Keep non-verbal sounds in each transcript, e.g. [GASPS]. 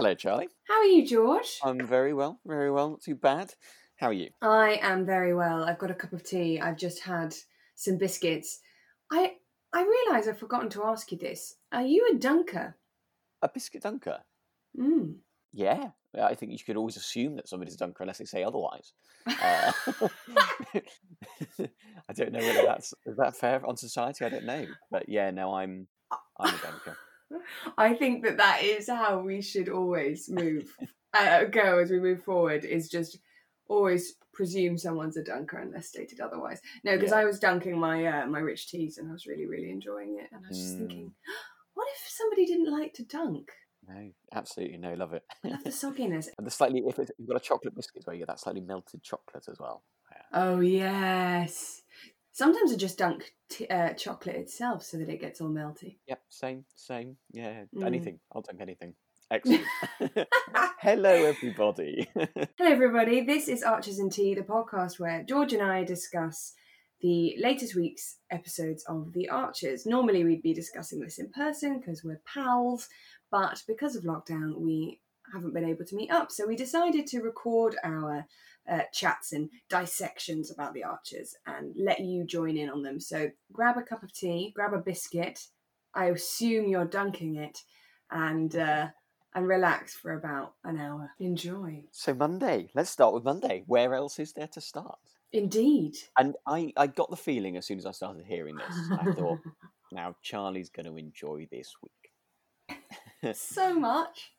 Hello, Charlie. How are you, George? I'm very well, very well, not too bad. How are you? I am very well. I've got a cup of tea. I've just had some biscuits. I I realise I've forgotten to ask you this. Are you a dunker? A biscuit dunker? Mm. Yeah, I think you could always assume that somebody's a dunker unless they say otherwise. Uh, [LAUGHS] I don't know whether that's is that fair on society. I don't know, but yeah, no, I'm I'm a [LAUGHS] dunker. I think that that is how we should always move, uh, go as we move forward. Is just always presume someone's a dunker unless stated otherwise. No, because Yeah. I was dunking my uh, my rich teas and I was really really enjoying it, and I was just Mm. thinking, [GASPS] what if somebody didn't like to dunk? No, absolutely no, love it. I love the [LAUGHS] sogginess. and the slightly if it's, you've got a chocolate biscuit, where you get that slightly melted chocolate as well. Yeah. Oh yes. Sometimes I just dunk t- uh, chocolate itself so that it gets all melty. Yep, same, same. Yeah, Mm. anything. I'll dunk anything. [LAUGHS] Excellent. [LAUGHS] Hello, everybody. [LAUGHS] Hello, everybody. This is Archers and Tea, the podcast where George and I discuss the latest week's episodes of The Archers. Normally, we'd be discussing this in person because we're pals, but because of lockdown, we haven't been able to meet up. So we decided to record our uh, chats and dissections about The Archers and let you join in on them. So grab a cup of tea, grab a biscuit. I assume you're dunking it, and uh, and relax for about an hour. Enjoy. so Monday. Let's start with Monday. Where else is there to start? Indeed. And I, I got the feeling as soon as I started hearing this, I thought, [LAUGHS] now Charlie's going to enjoy this week [LAUGHS] so much.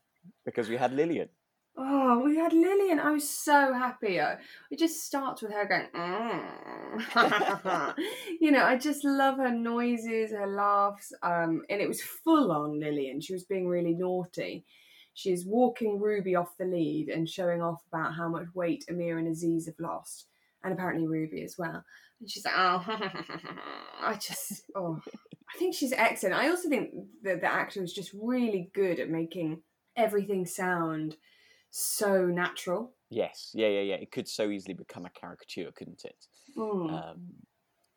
because we had Lilian. Oh, we had Lilian. I was so happy. It just starts with her going, "Mm." [LAUGHS] you know, I just love her noises, her laughs. Um, and it was full on Lilian. She was being really naughty. She's walking Ruby off the lead and showing off about how much weight Amir and Aziz have lost, and apparently Ruby as well. And she's like, oh, [LAUGHS] I just, oh, I think she's excellent. I also think that the actor was just really good at making everything sound so natural. Yes, yeah, yeah, yeah. It could so easily become a caricature, couldn't it? Mm. Um,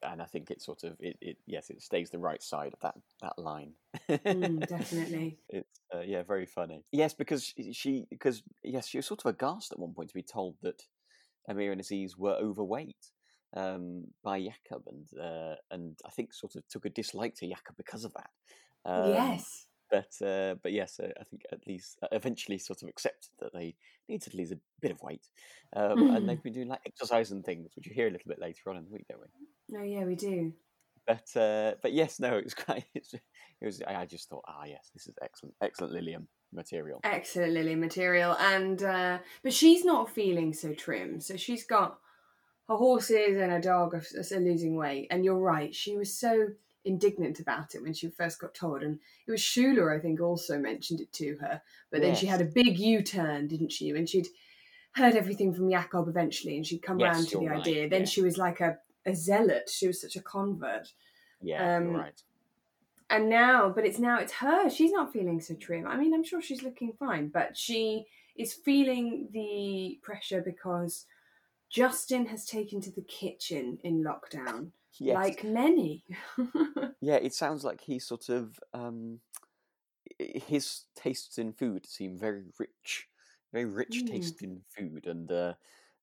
and I think it sort of, it, it yes, it stays the right side of that that line. Mm, [LAUGHS] definitely. It's uh, yeah, very funny. Yes, because she- because yes, she was sort of aghast at one point to be told that Amir and Aziz were overweight um, by Jakob, and uh, and I think sort of took a dislike to Jakob because of that. Um, yes. But uh, but yes, I think at least uh, eventually sort of accepted that they needed to lose a bit of weight, um, and they've [LAUGHS] been doing like exercise and things, which you hear a little bit later on in the week, don't we? Oh, yeah, we do. But uh, but yes, no, it was [LAUGHS] quite. It was. I just thought, ah, yes, this is excellent, excellent Lilium material. Excellent Lily material. And, uh, but she's not feeling so trim. So she's got her horses and her dog are, are losing weight. And you're right. She was so indignant about it when she first got told. And it was Shula, I think, also mentioned it to her. But then she had a big U turn, didn't she? When she'd heard everything from Jakob eventually and she'd come Yes, round to the right, idea. Then yeah. she was like a, a zealot. She was such a convert. Yeah, Um, right. and now but it's now it's her she's not feeling so trim i mean i'm sure she's looking fine but she is feeling the pressure because justin has taken to the kitchen in lockdown Yes. like many [LAUGHS] Yeah, it sounds like he sort of um, his tastes in food seem very rich, very rich Mm. taste in food, and uh,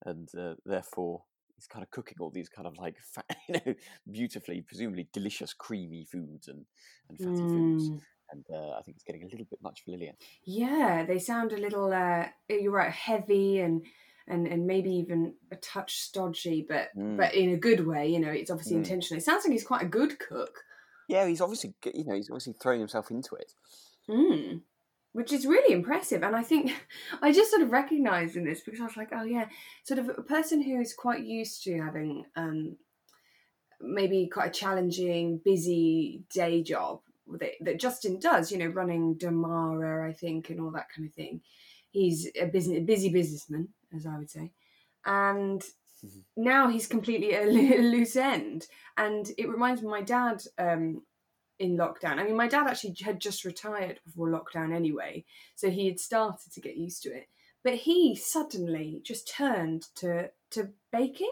and uh, therefore he's kind of cooking all these kind of like fat, [LAUGHS] you know, beautifully, presumably delicious, creamy foods and and fatty foods. Mm. And uh, I think it's getting a little bit much for Lilian. yeah they sound a little uh you're right heavy and and and maybe even a touch stodgy but Mm. but in a good way you know it's obviously Mm. intentional it sounds like he's quite a good cook Yeah, he's obviously you know he's obviously throwing himself into it. Mm. Which is really impressive. And I think [LAUGHS] I just sort of recognized in this because I was like, oh, yeah, sort of a person who is quite used to having um, maybe quite a challenging, busy day job that, that Justin does, you know, running Damara, I think, and all that kind of thing. He's a business, busy businessman, as I would say. And Mhm. now he's completely a loose end. And it reminds me of my dad um, in lockdown. I mean, my dad actually had just retired before lockdown anyway, so he had started to get used to it. But he suddenly just turned to to baking.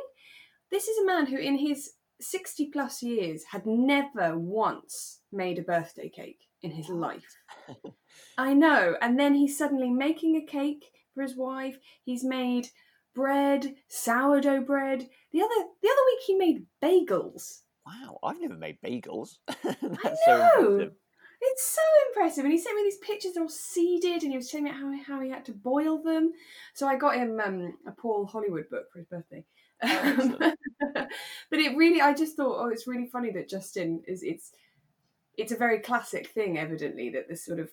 This is a man who, in his sixty plus years, had never once made a birthday cake in his life. [LAUGHS] I know. And then he's suddenly making a cake for his wife. He's made bread, sourdough bread. The other the other week he made bagels. Wow, I've never made bagels. [LAUGHS] I so know. impressive. It's so impressive. And he sent me these pictures, they're all seeded, and he was telling me how, how he had to boil them. So I got him um, a Paul Hollywood book for his birthday. [LAUGHS] Um, but it really, I just thought, oh, it's really funny that Justin is, it's, it's a very classic thing, evidently, that this sort of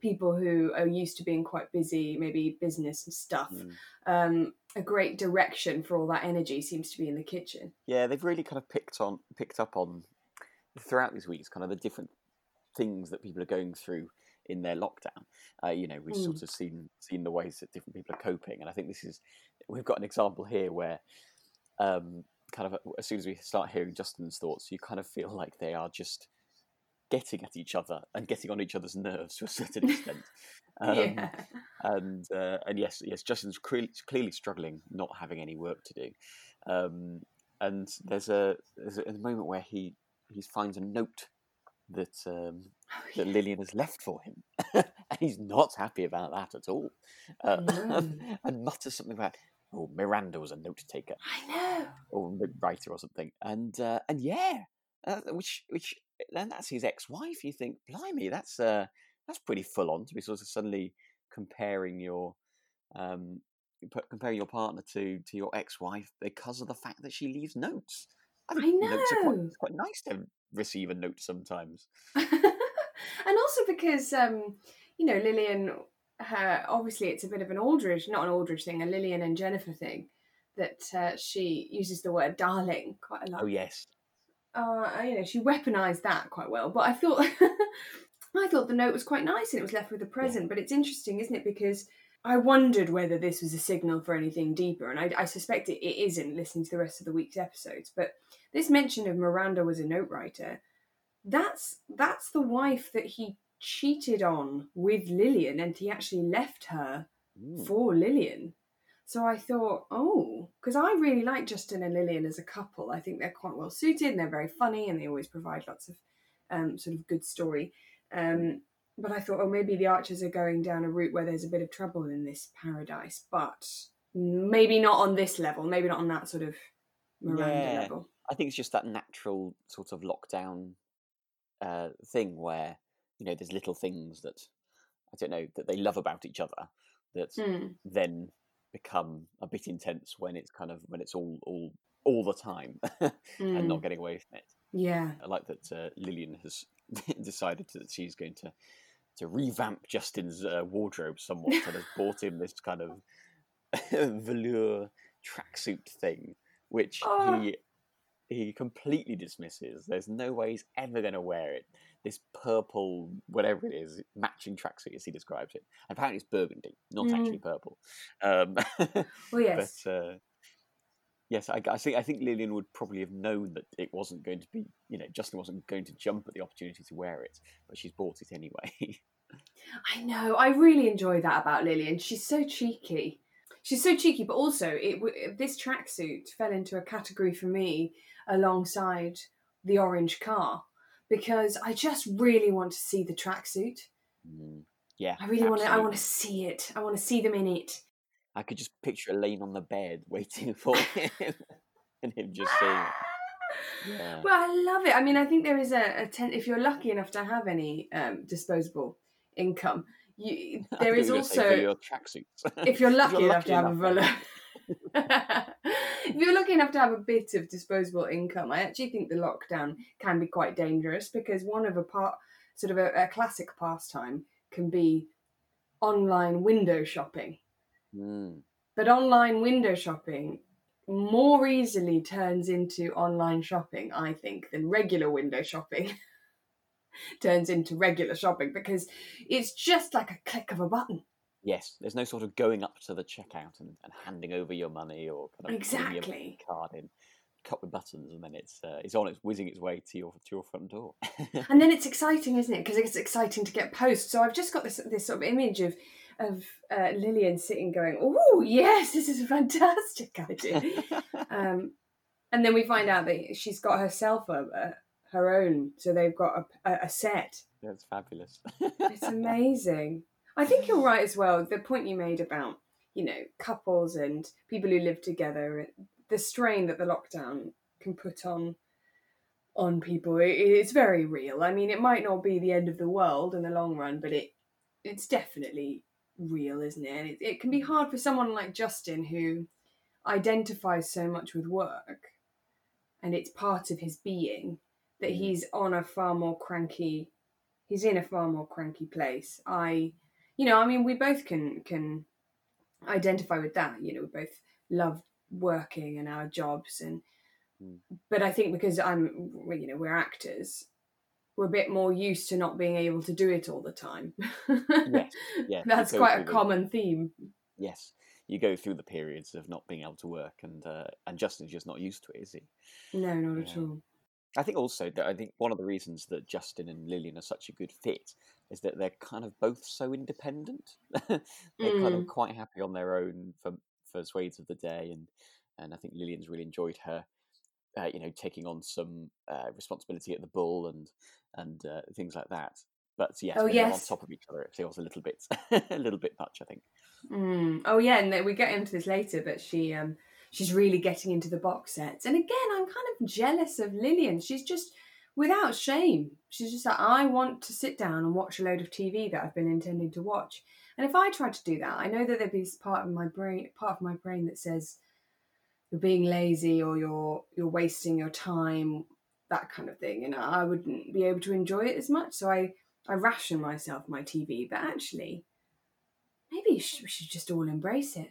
people who are used to being quite busy, maybe business and stuff, Mm. um, a great direction for all that energy seems to be in the kitchen. Yeah, they've really kind of picked on picked up on throughout these weeks, kind of the different things that people are going through in their lockdown. Uh, you know, we've Mm. sort of seen seen the ways that different people are coping, and I think this is we've got an example here where, um, kind of as soon as we start hearing Justin's thoughts, you kind of feel like they are just getting at each other and getting on each other's nerves to a certain extent. [LAUGHS] Um, yeah. and uh, and yes, yes, Justin's clearly, clearly struggling, not having any work to do. Um, and there's a there's a, moment where he he finds a note that um, Oh, [LAUGHS] that yeah. Lilian has left for him, [LAUGHS] and he's not happy about that at all, uh, No. and mutters something about. Oh, Miranda was a note taker I know. or a writer or something, and uh, and yeah, uh, which which then that's his ex-wife. You think, blimey, that's uh, that's pretty full on to be sort of suddenly comparing your um, comparing your partner to to your ex-wife because of the fact that she leaves notes. I notes are quite, know. it's quite nice to receive a note sometimes. [LAUGHS] and also because um, you know Lilian, her obviously it's a bit of an Aldridge, not an Aldridge thing, a Lilian and Jennifer thing, that uh, she uses the word darling quite a lot. Oh yes, Uh, you know, she weaponized that quite well. But I thought, [LAUGHS] I thought the note was quite nice, and it was left with a present. But it's interesting, isn't it? Because I wondered whether this was a signal for anything deeper, and I, I suspect it, it isn't. Listening to the rest of the week's episodes, but this mention of Miranda was a note writer. That's that's the wife that he cheated on with Lilian, and he actually left her Mm. for Lilian. So I thought, oh, because I really like Justin and Lilian as a couple. I think they're quite well suited and they're very funny and they always provide lots of um, sort of good story. Um, but I thought, oh, maybe the Archers are going down a route where there's a bit of trouble in this paradise, but maybe not on this level, maybe not on that sort of Miranda Yeah. level. I think it's just that natural sort of lockdown uh, thing where you know there's little things that I don't know that they love about each other that Hmm. then become a bit intense when it's kind of when it's all all all the time [LAUGHS] and Hmm. not getting away from it. Yeah. I like that uh, Lilian has [LAUGHS] decided that she's going to to revamp Justin's uh, wardrobe somewhat and has [LAUGHS] bought him this kind of velour tracksuit thing, which Oh. he he completely dismisses. There's no way he's ever going to wear it. This purple, whatever it is, matching tracksuit as he describes it. Apparently, it's burgundy, not Mm. actually purple. Um, [LAUGHS] Well, yes. but uh, yes, I, I think I think Lilian would probably have known that it wasn't going to be, you know, Justin wasn't going to jump at the opportunity to wear it, but she's bought it anyway. [LAUGHS] I know. I really enjoy that about Lilian. She's so cheeky. She's so cheeky, but also it w- this tracksuit fell into a category for me alongside the orange car because I just really want to see the tracksuit. Mm, yeah, I really want to. I want to see it. I want to see them in it. I could just picture Elaine on the bed waiting [LAUGHS] for him, and him just saying, [LAUGHS] "Yeah." Well, I love it. I mean, I think there is a, a ten. If you're lucky enough to have any um, disposable income, you [LAUGHS] there is you were gonna also velour tracksuits. if you're lucky enough to have a enough have if you're lucky enough to have a bit of disposable income, I actually think the lockdown can be quite dangerous because one of a part, sort of a, a classic pastime, can be online window shopping. Mm, But online window shopping more easily turns into online shopping, I think, than regular window shopping [LAUGHS] turns into regular shopping because it's just like a click of a button. Yes, there's no sort of going up to the checkout and, and handing over your money or kind of putting your Exactly. card in, cut with buttons, and then it's uh, it's on its whizzing its way to your to your front door. and then it's [LAUGHS] exciting, isn't it? Because it's exciting to get posts. So I've just got this this sort of image of of uh, Lilian sitting, going, "Oh yes, this is a fantastic [LAUGHS] idea." um, and then we find out that she's got herself a, a, her own. So they've got a, a, a set That's fabulous. it's amazing. I think you're right as well. The point you made about you know couples and people who live together, the strain that the lockdown can put on on people, it's very real. I mean, it might not be the end of the world in the long run, but it it's definitely real, isn't it? And it, it can be hard for someone like Justin who identifies so much with work and it's part of his being that mm. he's on a far more cranky he's in a far more cranky place i you know i mean we both can can identify with that you know we both love working and our jobs and mm. but i think because i'm you know we're actors we're a bit more used to not being able to do it all the time yes, [LAUGHS] yes that's quite a common theme yes you go through the periods of not being able to work, and uh, and Justin's just not used to it, is he? No, not at all. I think also that I think one of the reasons that Justin and Lilian are such a good fit is that they're kind of both so independent. [LAUGHS] they're mm. kind of mm. quite happy on their own for for swathes of the day, and and I think Lilian's really enjoyed her, uh, you know, taking on some uh, responsibility at the Bull and and uh, things like that. But yes, oh, yes. on top of each other, it feels a little bit [LAUGHS] a little bit much. I think. Mm. Oh yeah, and we get into this later, but she um she's really getting into the box sets. And again, I'm kind of jealous of Lilian. She's just without shame. She's just like, I want to sit down and watch a load of TV that I've been intending to watch. And if I tried to do that, I know that there'd be this part of my brain part of my brain that says you're being lazy or you're you're wasting your time, that kind of thing. And I wouldn't be able to enjoy it as much. So I I ration myself my TV, but actually maybe we should just all embrace it.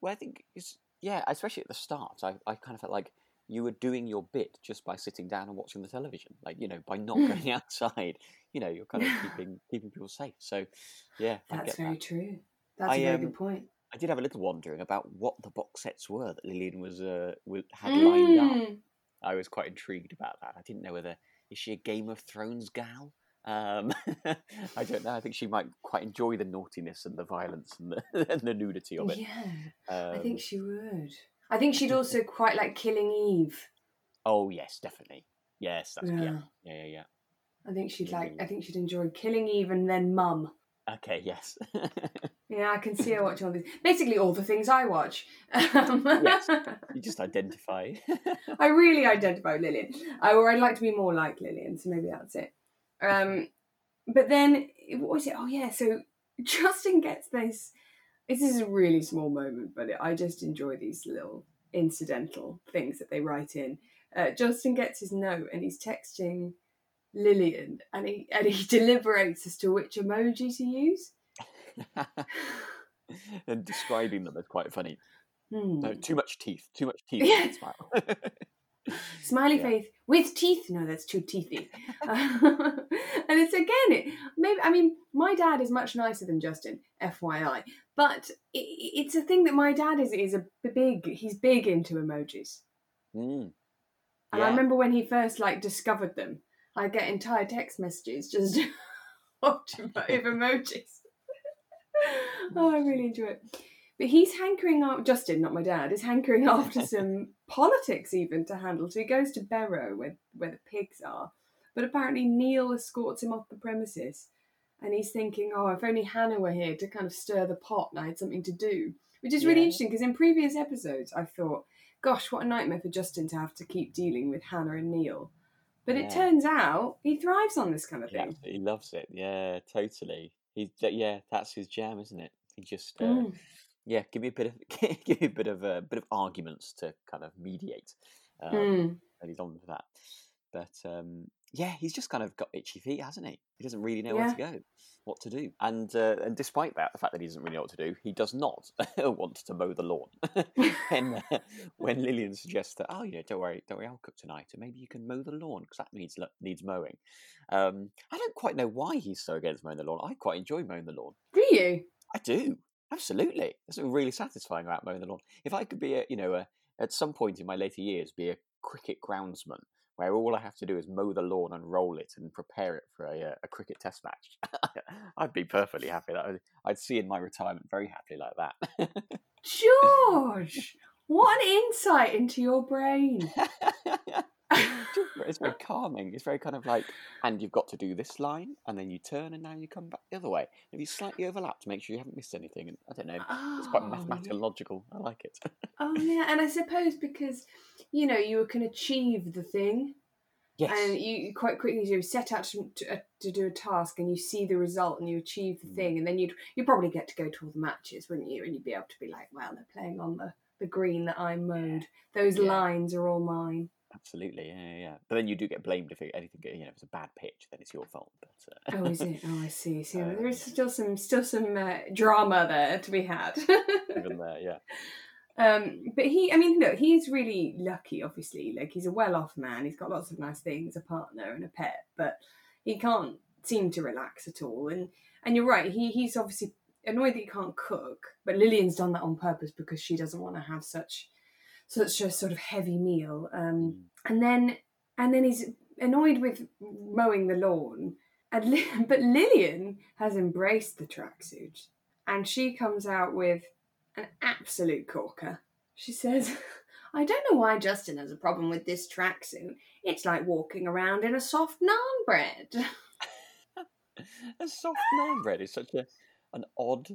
Well, I think it's yeah, especially at the start. I, I kind of felt like you were doing your bit just by sitting down and watching the television, like you know, by not hmm. going [LAUGHS] outside. You know, you're kind of [LAUGHS] keeping keeping people safe. So, yeah, that's very that. true. That's I, a very um, good point. I did have a little wondering about what the box sets were that Lilian was uh, had lined mm. up. Hmm. I was quite intrigued about that. I didn't know whether is she a Game of Thrones gal um, [LAUGHS] I don't know. I think she might quite enjoy the naughtiness and the violence and the, [LAUGHS] and the nudity of it. Yeah, um, I think um, she would. I think she'd also [LAUGHS] quite like Killing Eve. Oh yes, definitely. Yes, that's, yeah. yeah, yeah, yeah. yeah. I think she'd like. I think she'd enjoy Killing Eve and then Mum. Okay. Yes. yeah, I can see her watching all these. Basically, all the things I watch. yes, you just identify. I really identify with Lilian, I, or I'd like to be more like Lilian. So maybe that's it. Um, but then what was it? Oh yeah, so Justin gets this. This is a really small moment, but I just enjoy these little incidental things that they write in. Uh, Justin gets his note and he's texting Lilian, and he and he [LAUGHS] deliberates as to which emoji to use. [LAUGHS] and describing them is quite funny. Hmm. No, too much teeth. Too much teeth. Yeah. [LAUGHS] Smile. [LAUGHS] Smiley yeah. face with teeth. No, that's too teethy. [LAUGHS] and it's again, it, maybe I mean, my dad is much nicer than Justin, FYI. But it, it's a thing that my dad is is a big. He's big into emojis. Mm. And yeah. I remember when he first like discovered them, I get entire text messages just [LAUGHS] watching emojis. oh, I really enjoy it. But he's hankering up, Justin, not my dad, is hankering after [LAUGHS] some politics even to handle. So he goes to Berrow, where, where the pigs are. But apparently Neil escorts him off the premises. And he's thinking, oh, if only Hannah were here to kind of stir the pot and I had something to do. Which is really yeah. interesting because in previous episodes I thought, gosh, what a nightmare for Justin to have to keep dealing with Hannah and Neil. But yeah. it turns out he thrives on this kind of thing. He loves it. Yeah, totally. He's yeah, that's his jam, isn't it? He just uh, mm yeah, give me a bit of [LAUGHS] give me a bit of a uh, bit of arguments to kind of mediate. Um, mm. And he's on for that. But um, yeah, he's just kind of got itchy feet, hasn't he? He doesn't really know yeah. where to go, what to do. And uh, and despite that, the fact that he doesn't really know what to do, he does not [LAUGHS] want to mow the lawn. [LAUGHS] and uh, when Lilian suggests that, oh, you know, don't worry, don't worry, I'll cook tonight, and maybe you can mow the lawn because that needs needs mowing. Um, I don't quite know why he's so against mowing the lawn. I quite enjoy mowing the lawn. Do you? I do. Absolutely, that's really satisfying about mowing the lawn. If I could be, a, you know, a, at some point in my later years, be a cricket groundsman, where all I have to do is mow the lawn and roll it and prepare it for a, uh, a cricket test match, [LAUGHS] I'd be perfectly happy. That I'd see in my retirement very happily like that. [LAUGHS] George, what an insight into your brain. [LAUGHS] [LAUGHS] it's very [LAUGHS] calming. It's very kind of like, and you've got to do this line, and then you turn, and now you come back the other way. If you slightly overlap to make sure you haven't missed anything, and I don't know, it's quite Oh, mathematical and logical. I like it. Oh yeah, and I suppose because you know you can achieve the thing, yes. and you you quite quickly you set out to, to, uh, to do a task, and you see the result, and you achieve the Mm. thing, and then you'd you probably get to go to all the matches, wouldn't you? And you'd be able to be like, well, they're playing on the the green that I mowed. Those Yeah. lines are all mine. Absolutely, yeah, yeah. But then you do get blamed if it, anything, you know, if it's a bad pitch, then it's your fault. But uh, Oh, is it? Oh, I see. [LAUGHS] See, Uh, there is still some still some uh, drama there to be had. even there, yeah, [LAUGHS] Um, but he, I mean, look, he's really lucky, obviously. Like, he's a well off man. He's got lots of nice things, a partner and a pet, but he can't seem to relax at all. And and you're right, he he's obviously annoyed that he can't cook, but Lilian's done that on purpose because she doesn't want to have such such a sort of heavy meal. Um, Mm. and then and then he's annoyed with mowing the lawn. And [LAUGHS] but Lilian has embraced the tracksuit, and she comes out with an absolute corker. She says, [LAUGHS] "I don't know why Justin has a problem with this tracksuit. It's like walking around in a soft naan bread." [LAUGHS] a soft naan bread is such a an odd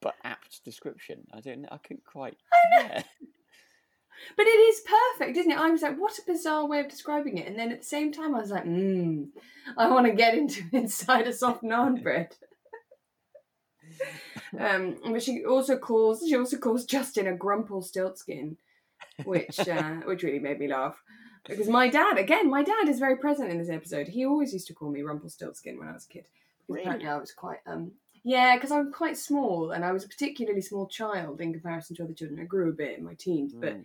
but apt description. I don't, I couldn't quite. Yeah. But it is perfect, isn't it? I was like, what a bizarre way of describing it. And then at the same time, I was like, mmm, I want to get into [LAUGHS] inside a soft naan bread. [LAUGHS] um, but she also calls she also calls Justin a Grumpelstiltskin, which uh, [LAUGHS] which really made me laugh. Because my dad, again, my dad is very present in this episode. He always used to call me Rumpelstiltskin when I was a kid. Because Really? apparently I was quite um yeah, because I'm quite small and I was a particularly small child in comparison to other children. I grew a bit in my teens, but Mm.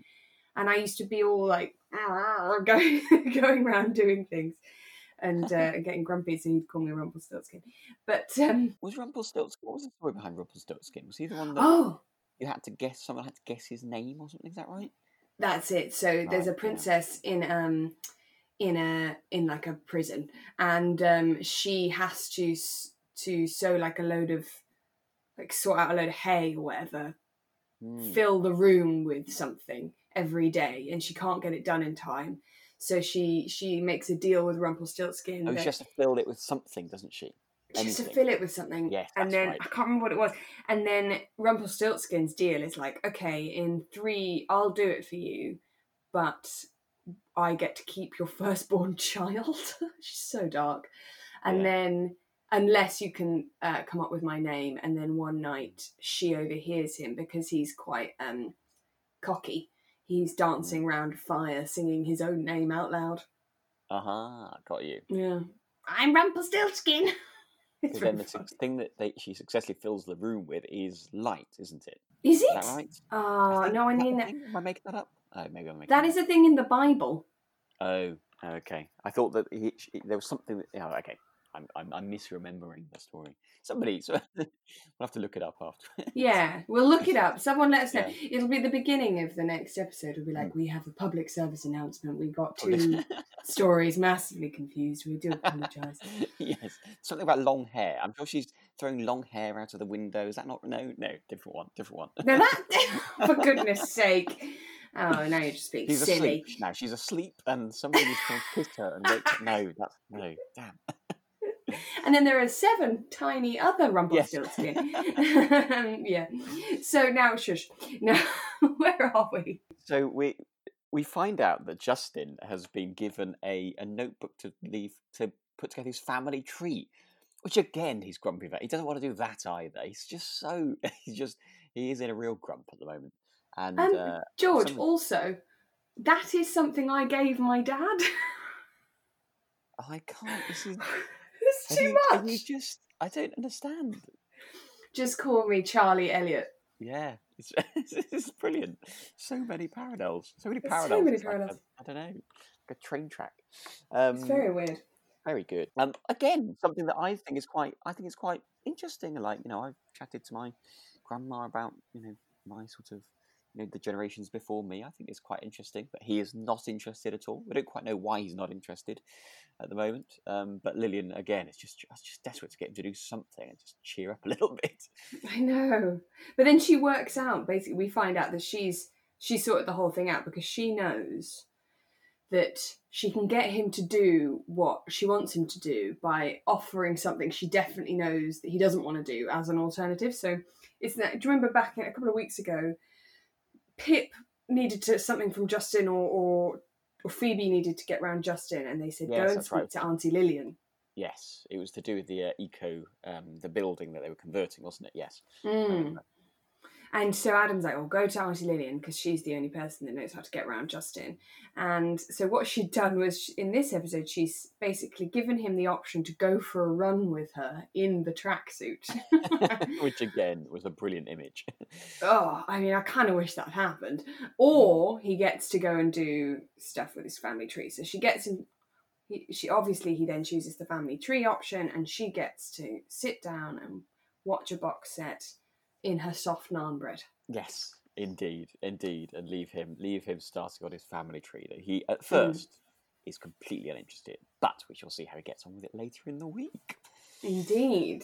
And I used to be all like [LAUGHS] going going around doing things and uh, [LAUGHS] getting grumpy, so he'd call me Rumpelstiltskin. But um, Was Rumpelstiltskin? What was the story behind Rumpelstiltskin? Was he the one that oh, you had to guess? Someone had to guess his name or something. Is that right? that's it. So there's Right, a yeah. princess in um in a in like a prison, and um she has to to sew like a load of like sort out a load of hay or whatever Hmm. fill the room with something every day and she can't get it done in time. So she she makes a deal with rumpelstiltskin Oh, that- she has to fill it with something, doesn't she? just to fill it with something. Yes, and then right. i can't remember what it was. And then rumpelstiltskin's deal is like okay in three i'll do it for you but i get to keep your [LAUGHS] firstborn child. [LAUGHS] She's so dark. And Yeah. then unless you can uh, come up with my name and then one night she overhears him because he's quite um cocky he's dancing mm. round a fire singing his own name out loud Aha, got you. yeah i'm rumpelstiltskin [LAUGHS] it's then really the funny. thing that they, she successfully fills the room with is light, isn't it? is Is it that right? oh think- no i is that mean that? Am I making that up? Oh, maybe I'm making that it is a thing in the bible Oh, okay. I thought that he, she, there was something. That, yeah, okay. I'm, I'm, I'm misremembering the story. Somebody, so [LAUGHS] we'll have to look it up after. Yeah, we'll look it up. Someone let us know. [LAUGHS] Yeah. It'll be the beginning of the next episode. We'll be like, Mm. we have a public service announcement. We got two [LAUGHS] stories massively confused. We do apologise. yes, something about long hair. I'm sure she's throwing long hair out of the window. Is that not? No, no, different one, different one. Now that, for goodness sake. Oh, now you're just being She's silly. asleep now. She's asleep, and somebody needs to kiss her and wake. No, that's no. Damn. And then there are seven tiny other Rumpelstiltskin. [LAUGHS] [LAUGHS] yeah. So now, shush. Now, [LAUGHS] where are we? So we we find out that Justin has been given a, a notebook to leave to put together his family tree, which again he's grumpy about. He doesn't want to do that either. He's just so he's just he is in a real grump at the moment. And Um, uh, George, also, that is something I gave my dad. I can't. This is it's too you, much. you just I don't understand. Just call me Charlie Elliot. Yeah, it's, [LAUGHS] it's brilliant. So many parallels. So many There's so parallels. many It's like a- parallels. I don't know, like a train track. Um, It's very weird. Very good. Um, again, something that I think is quite, I think is quite interesting. Like you know, I've chatted to my grandma about you know my sort of you know the generations before me. I think it's quite interesting, but he is not interested at all. We don't quite know why he's not interested at the moment. Um, but Lilian again is just just just desperate to get him to do something and just cheer up a [LAUGHS] little bit. I know. But then she works out, basically, we find out that she's she sorted the whole thing out because she knows that she can get him to do what she wants him to do by offering something she definitely knows that he doesn't want to do as an alternative. So it's that. Do you remember back a couple of weeks ago, Pip needed to, something from Justin, or, or or Phoebe needed to get round Justin, and they said Yes, go and speak right. to Auntie Lilian. Yes, it was to do with the uh, eco, um, the building that they were converting, wasn't it? Yes. Mm. remember. And so Adam's like, "Oh, go to Auntie Lilian because she's the only person that knows how to get around Justin." And so what she'd done was, in this episode, she's basically given him the option to go for a run with her in the tracksuit. [LAUGHS] Which again was a brilliant image. [LAUGHS] oh, I mean, I kind of wish that happened. Or mm. he gets to go and do stuff with his family tree. So she gets him. He, she obviously he then chooses the family tree option, and she gets to sit down and watch a box set in her soft naan bread. yes, indeed, indeed, and leave him, leave him starting on his family tree that he at first is completely uninterested, but we shall see how he gets on with it later in the week. Indeed.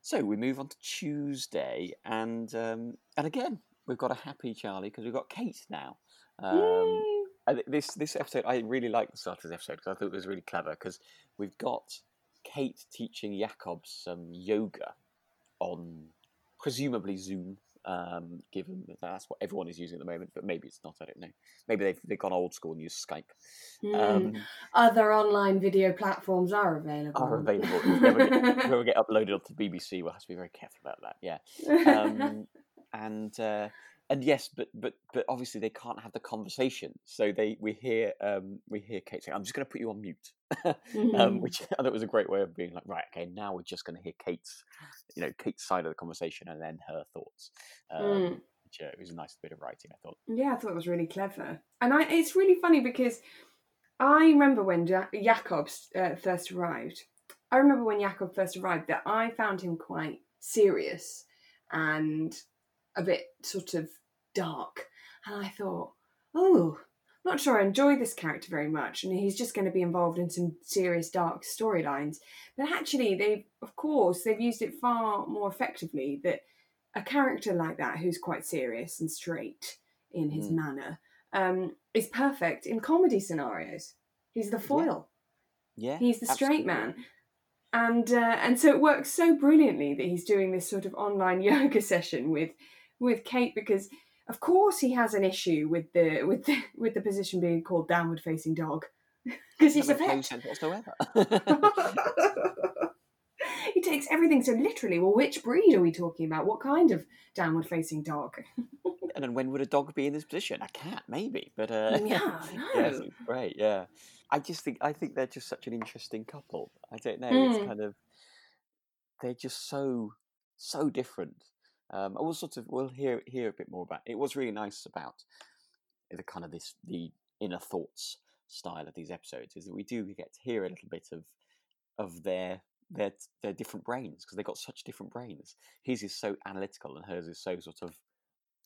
So we move on to Tuesday, and um, and again we've got a happy Charlie because we've got Kate now. Um, this this episode, I really like the start of this episode because I thought it was really clever because we've got Kate teaching Jakob some yoga on presumably Zoom. Um, given that that's what everyone is using at the moment, but maybe it's not. I don't know. Maybe they've they've gone old school and used Skype. Hmm. Um, Other online video platforms are available. are available. If ever get, [LAUGHS] ever get uploaded onto the BBC, we'll have to be very careful about that. Yeah. [LAUGHS] um, and uh, and yes, but but but obviously they can't have the conversation. So they we hear um, we hear Kate saying, "I'm just going to put you on mute," [LAUGHS] um, Mhm. which [LAUGHS] I thought was a great way of being like, right, okay, now we're just going to hear Kate's, you know, Kate's side of the conversation and then her thoughts. Um, Mm. Which uh, was a nice bit of writing, I thought. Yeah, I thought it was really clever, and I, it's really funny because I remember when ja- Jakob uh, first arrived. I remember when Jakob first arrived that I found him quite serious and a bit sort of dark, and I thought, oh, not sure I enjoy this character very much, and he's just going to be involved in some serious dark storylines. But actually, they, of course, they've used it far more effectively. That a character like that, who's quite serious and straight in his Mm. manner, um, is perfect in comedy scenarios. He's the foil. Yeah, He's the straight man. And uh, and so it works so brilliantly that he's doing this sort of online [LAUGHS] yoga session with with Kate because of course he has an issue with the with the with the position being called downward facing dog [LAUGHS] because he's a That makes no vet. whatsoever. [LAUGHS] he takes everything so literally. Well, which breed are we talking about? What kind of downward facing dog? [LAUGHS] and then when would a dog be in this position? A cat, maybe, but uh, Yeah, no. it's great. Yeah, I just think I think they're just such an interesting couple. I don't know. Mm. It's kind of they're just so so different. Um, I will sort of we'll hear hear a bit more about. It was really nice about the kind of this the inner thoughts style of these episodes is that we do get to hear a little bit of of their their their different brains because they've got such different brains. His is so analytical and hers is so sort of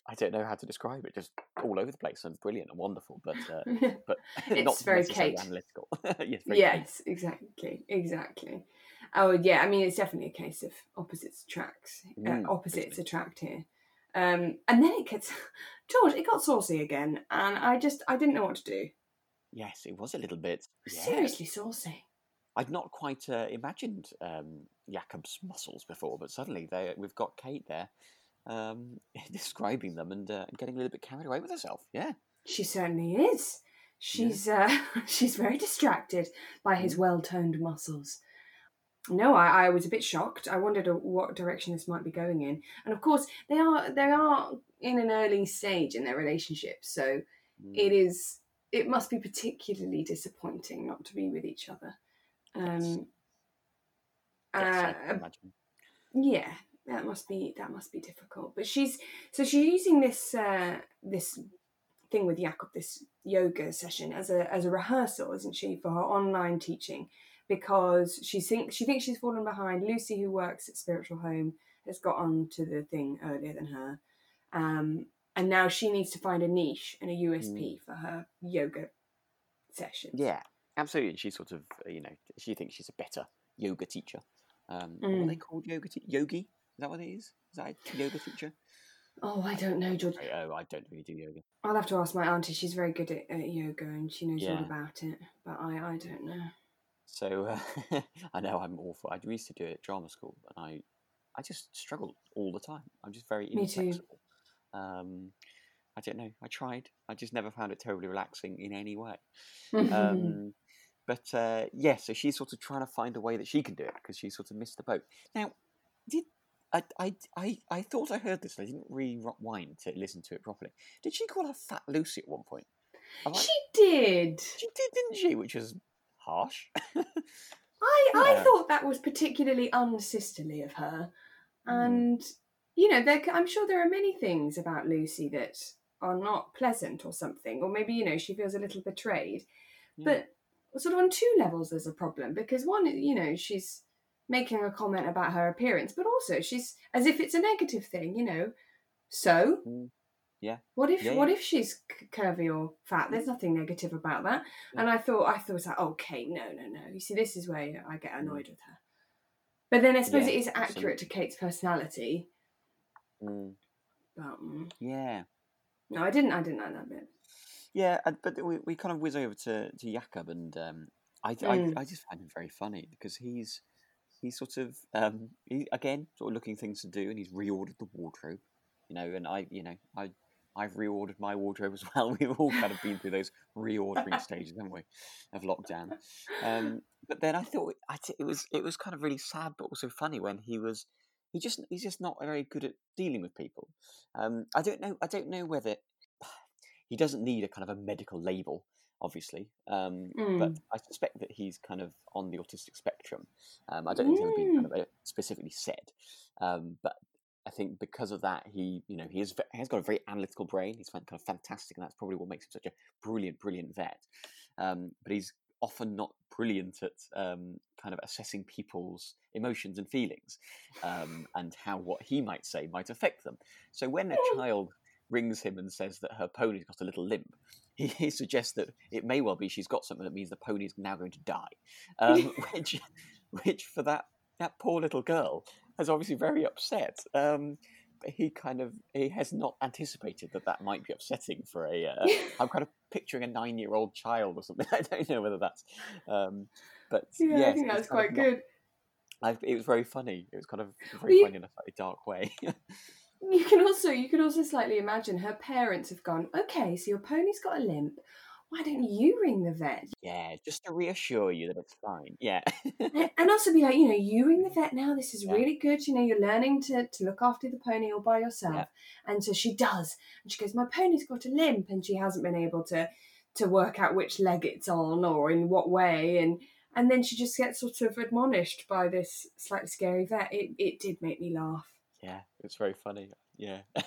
I don't know how to describe it, just all over the place and brilliant and wonderful, but uh, [LAUGHS] but [LAUGHS] not It's very necessarily Kate. analytical. [LAUGHS] yes, very Kate. exactly, exactly. Oh yeah, I mean it's definitely a case of opposites attracts. Mm, Uh, opposites attract here. Um, and then it gets George. It got saucy again, and I just I didn't know what to do. Yes, it was a little bit. Yeah. Seriously saucy. I'd not quite uh, imagined um, Jakob's muscles before, but suddenly they, we've got Kate there um, [LAUGHS] describing them and uh, getting a little bit carried away with herself. Yeah. She certainly is. She's uh, [LAUGHS] she's very distracted by his Mm. well toned muscles. No, I, I was a bit shocked. I wondered uh, what direction this might be going in. And of course, they are they are in an early stage in their relationship, so Mm. it is it must be particularly disappointing not to be with each other. Um, Yes, I uh, yeah, that must be that must be difficult. But she's so she's using this uh, this thing with Jakob, this yoga session as a as a rehearsal, isn't she, for her online teaching? Because she thinks she thinks she's fallen behind. Lucy, who works at Spiritual Home, has got on to the thing earlier than her, um, and now she needs to find a niche and a USP for her yoga session. Yeah, absolutely. And she sort of, uh, you know, she thinks she's a better yoga teacher. Um, What are they Mm. called? Yoga te- yogi? Is that what it is? Is that a yoga teacher? Oh, I don't know, George. I, oh, I don't really do yoga. I'll have to ask my auntie. She's very good at, at yoga and she knows all about it. But I, I don't know. So uh, [LAUGHS] I know I'm awful. I used to do it at drama school, and I, I just struggled all the time. I'm just very Me too. Um, I don't know. I tried. I just never found it terribly relaxing in any way. Um, [LAUGHS] but uh, yeah, so she's sort of trying to find a way that she can do it because she sort of missed the boat. Now, did I, I, I, I thought I heard this, and I didn't rewind to listen to it properly. Did she call her Fat Lucy at one point? She did. she did, didn't she? Which was harsh. [LAUGHS] I, I Yeah. thought that was particularly unsisterly of her. Hmm. And, you know, there, I'm sure there are many things about Lucy that are not pleasant or something. Or maybe, you know, she feels a little betrayed. Yeah. But sort of on two levels, there's a problem because one, you know, she's making a comment about her appearance, but also she's as if it's a negative thing, you know. So, Mm. Yeah. what if Yeah, what yeah. if she's curvy or fat? There's nothing negative about that. And I thought I thought like, okay, no, no, no. You see, this is where I get annoyed with her. But then I suppose Mm. Yeah, it is accurate to Kate's personality. Mm, But mm, yeah. no, I didn't. I didn't like that bit. Yeah, but we, we kind of whiz over to, to Jakob, and um, I, Mm. I I just find him very funny because he's he's sort of um, he, again sort of looking things to do, and he's reordered the wardrobe, you know, and I you know I I've reordered my wardrobe as [LAUGHS] well. We've all kind of been through those reordering [LAUGHS] stages, haven't we, of lockdown? Um, but then I thought I t- it was it was kind of really sad, but also funny when he was he just he's just not very good at dealing with people. Um, I don't know I don't know whether [SIGHS] he doesn't need a kind of a medical label, obviously. Um, But Mm. I suspect that he's kind of on the autistic spectrum. Um, I don't think it's ever been kind Mm. of uh, specifically said, um, but I think because of that, he you know he is he has got a very analytical brain. He's kind of fantastic, and that's probably what makes him such a brilliant, brilliant vet. Um, but he's often not brilliant at um, kind of assessing people's emotions and feelings, um, and how what he might say might affect them. So when a child rings him and says that her pony's got a little limp, he, he suggests that it may well be she's got something that means the pony's now going to die, [LAUGHS] um, which, which for that that poor little girl is obviously very upset. Um, he kind of he has not anticipated that that might be upsetting for a. Uh, [LAUGHS] I'm kind of picturing a nine-year-old child or something. [LAUGHS] I don't know whether that's, um, but Yeah, yes, I think that's quite not- good. I, it was very funny. It was kind of very you- funny in a dark way. [LAUGHS] You can also you can also slightly imagine her parents have gone, okay, so your pony's got a limp. Why don't you ring the vet? yeah, just to reassure you that it's fine. Yeah. And- also be like, you know, you ring the vet now. This is Yeah. really good. You know, you're learning to, to look after the pony all by yourself. Yeah. And so she does. And she goes, my pony's got a limp, and she hasn't been able to to work out which leg it's on or in what way. And and then she just gets sort of admonished by this slightly scary vet. It it did make me laugh. Yeah, it's very funny. Yeah. [LAUGHS]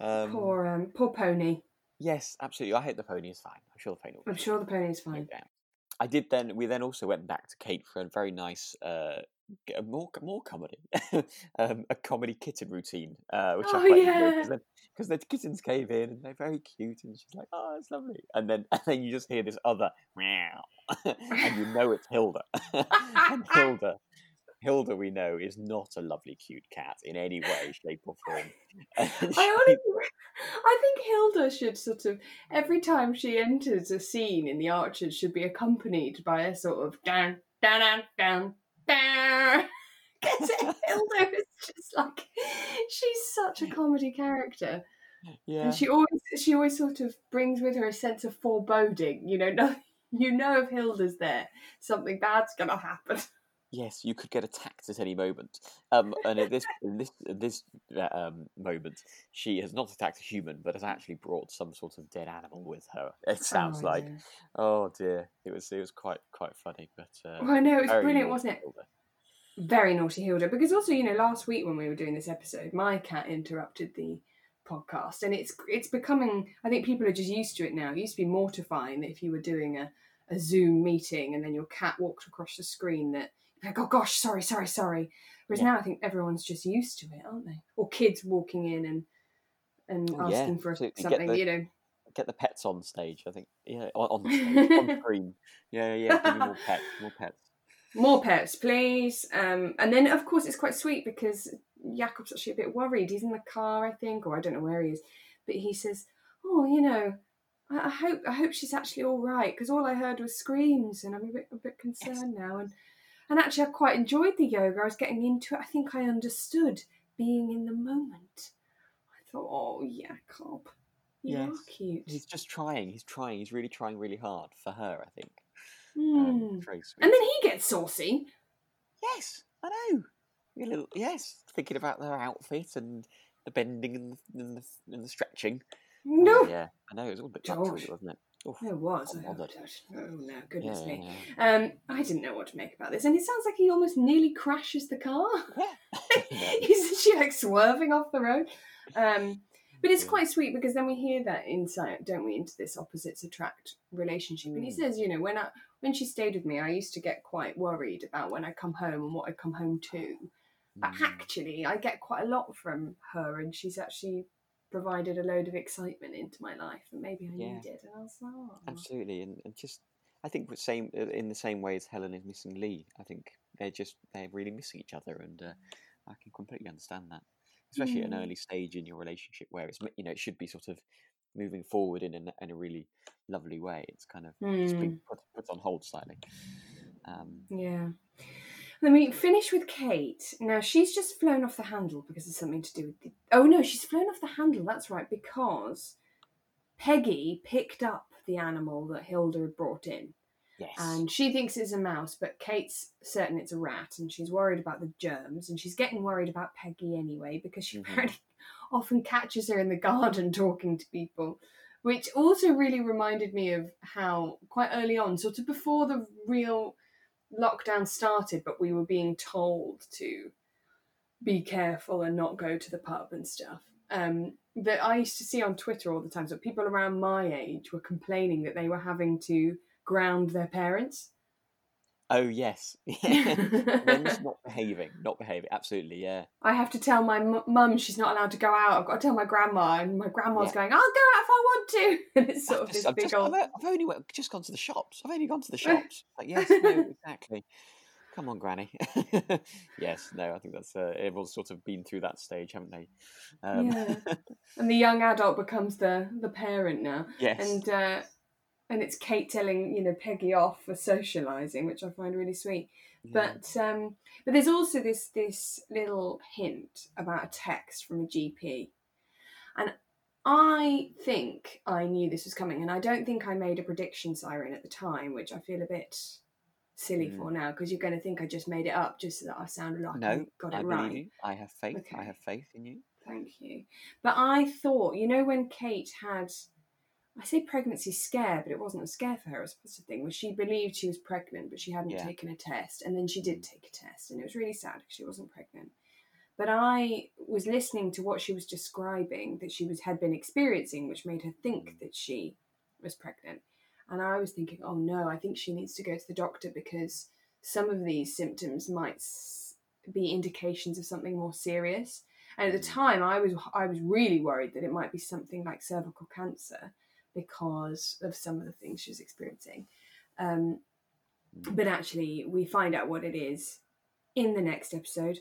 um, Poor um, poor pony. Yes, absolutely. I hope the pony is fine. I'm sure the pony will I'm be sure the pony's fine. Yeah. I did then. We then also went back to Kate for a very nice, uh, more more comedy, [LAUGHS] um, a comedy kitten routine, uh, which Oh, I quite yeah. enjoyed because the kittens came in and they're very cute, and she's like, "Oh, it's lovely," and then [LAUGHS] and then you just hear this other meow, and you know it's Hilda, and Hilda. Hilda, we know, is not a lovely, cute cat in any way, shape, or form. [LAUGHS] I honestly, [LAUGHS] I think Hilda should sort of every time she enters a scene in the Archers should be accompanied by a sort of down, down, down, down, down. [LAUGHS] Because Hilda is just like she's such a comedy character, yeah, and she always she always sort of brings with her a sense of foreboding. You know, no, you know if Hilda's there, something bad's gonna happen. Yes, you could get attacked at any moment. Um, and at this this this uh, um, moment, she has not attacked a human, but has actually brought some sort of dead animal with her. It sounds Oh, like. yeah. Oh dear, it was it was quite quite funny, but uh, Well, I know it was brilliant, wasn't it? Hilda. very naughty Hilda because also you know last week when we were doing this episode my cat interrupted the podcast and it's it's becoming I think people are just used to it now it used to be mortifying that if you were doing a, a Zoom meeting and then your cat walked across the screen that like oh gosh sorry sorry sorry whereas Yeah. now I think everyone's just used to it aren't they or kids walking in and and Oh, yeah, asking for absolutely. Something the- you know Get the pets on stage. I think yeah, on, on [LAUGHS] stage, on screen. Yeah, yeah. Give me more pets, more pets. [LAUGHS] more pets please um and then of course it's quite sweet because Jakob's actually a bit worried. He's in the car, I think, or I don't know where he is. But he says, "Oh, you know, I, I hope I hope she's actually all right because all I heard was screams, and I'm a bit a bit concerned now." And and actually, I quite enjoyed the yoga. I was getting into it. I think I understood being in the moment. I thought, "Oh, Jakob, you Yes. are cute." He's just trying. He's trying. He's really trying really hard for her. I think. Hmm. Um, sweet. And then he gets saucy. Yes, I know. A little, yes, thinking about their outfit and the bending and the, and the, and the stretching. Oh, No, yeah, I know. It was all a bit much, wasn't it? Oof. it was. Oh, oh no, goodness yeah, me. yeah. Um, I didn't know what to make about this, and it sounds like he almost nearly crashes the car. Yeah. [LAUGHS] [LAUGHS] Isn't she like swerving off the road? Um, but it's Yeah. quite sweet because then we hear that insight, don't we, into this opposites attract relationship. And he Mm. says, you know, when I when she stayed with me, I used to get quite worried about when I come home and what I come home to. But Mm. actually, I get quite a lot from her, and she's actually provided a load of excitement into my life, and maybe I Yeah. needed. And I was like, oh. Absolutely, and, and just I think the same in the same way as Helen is missing Lee. I think they're just they're really missing each other, and uh, I can completely understand that, especially at an Mm. early stage in your relationship where it's you know it should be sort of moving forward in a, in a really lovely way. It's kind of being put, put on hold slightly. Um, Yeah. Then we finish with Kate. Now she's just flown off the handle because it's something to do with the. Oh no, she's flown off the handle. That's right, because Peggy picked up the animal that Hilda had brought in, yes, and she thinks it's a mouse, but Kate's certain it's a rat, and she's worried about the germs, and she's getting worried about Peggy anyway because she Mhm. apparently [LAUGHS] often catches her in the garden [LAUGHS] talking to people. Which also really reminded me of how quite early on, sort of before the real lockdown started, but we were being told to be careful and not go to the pub and stuff. Um, that I used to see on Twitter all the time. So people around my age were complaining that they were having to ground their parents. Oh yes, [LAUGHS] when's not behaving, not behaving. Absolutely, yeah. I have to tell my m- mum she's not allowed to go out. I've got to tell my grandma, and my grandma's Yeah. going, "I'll go out if I want to." [LAUGHS] And it's sort I've of just, this I've, big just, old. I've, I've only went, just gone to the shops. I've only gone to the [LAUGHS] shops. Like, yes, no, exactly. Come on, Granny. yes, no, I think that's uh, everyone's sort of been through that stage, haven't they? Um, Yeah. And the young adult becomes the the parent now. yes. and uh, and it's Kate telling you know Peggy off for socializing, which I find really sweet. yeah. But um, but there's also this this little hint about a text from a GP, and I think I knew this was coming, and I don't think I made a prediction siren at the time, which I feel a bit silly Mm. for now because you're going to think I just made it up just so that I sounded like I no, got I it believe right. you. I have faith. I have faith in you. Thank you. But I thought, you know, when Kate had, I say pregnancy scare, but it wasn't a scare for her, it was a positive thing, was she believed she was pregnant, but she hadn't Yeah. taken a test. And then she did take a test, and it was really sad because she wasn't pregnant. But I was listening to what she was describing that she was had been experiencing, which made her think that she was pregnant. And I was thinking, oh no, I think she needs to go to the doctor because some of these symptoms might be indications of something more serious. And at the Mm. time, I was I was really worried that it might be something like cervical cancer because of some of the things she's experiencing. Um, but actually, we find out what it is in the next episode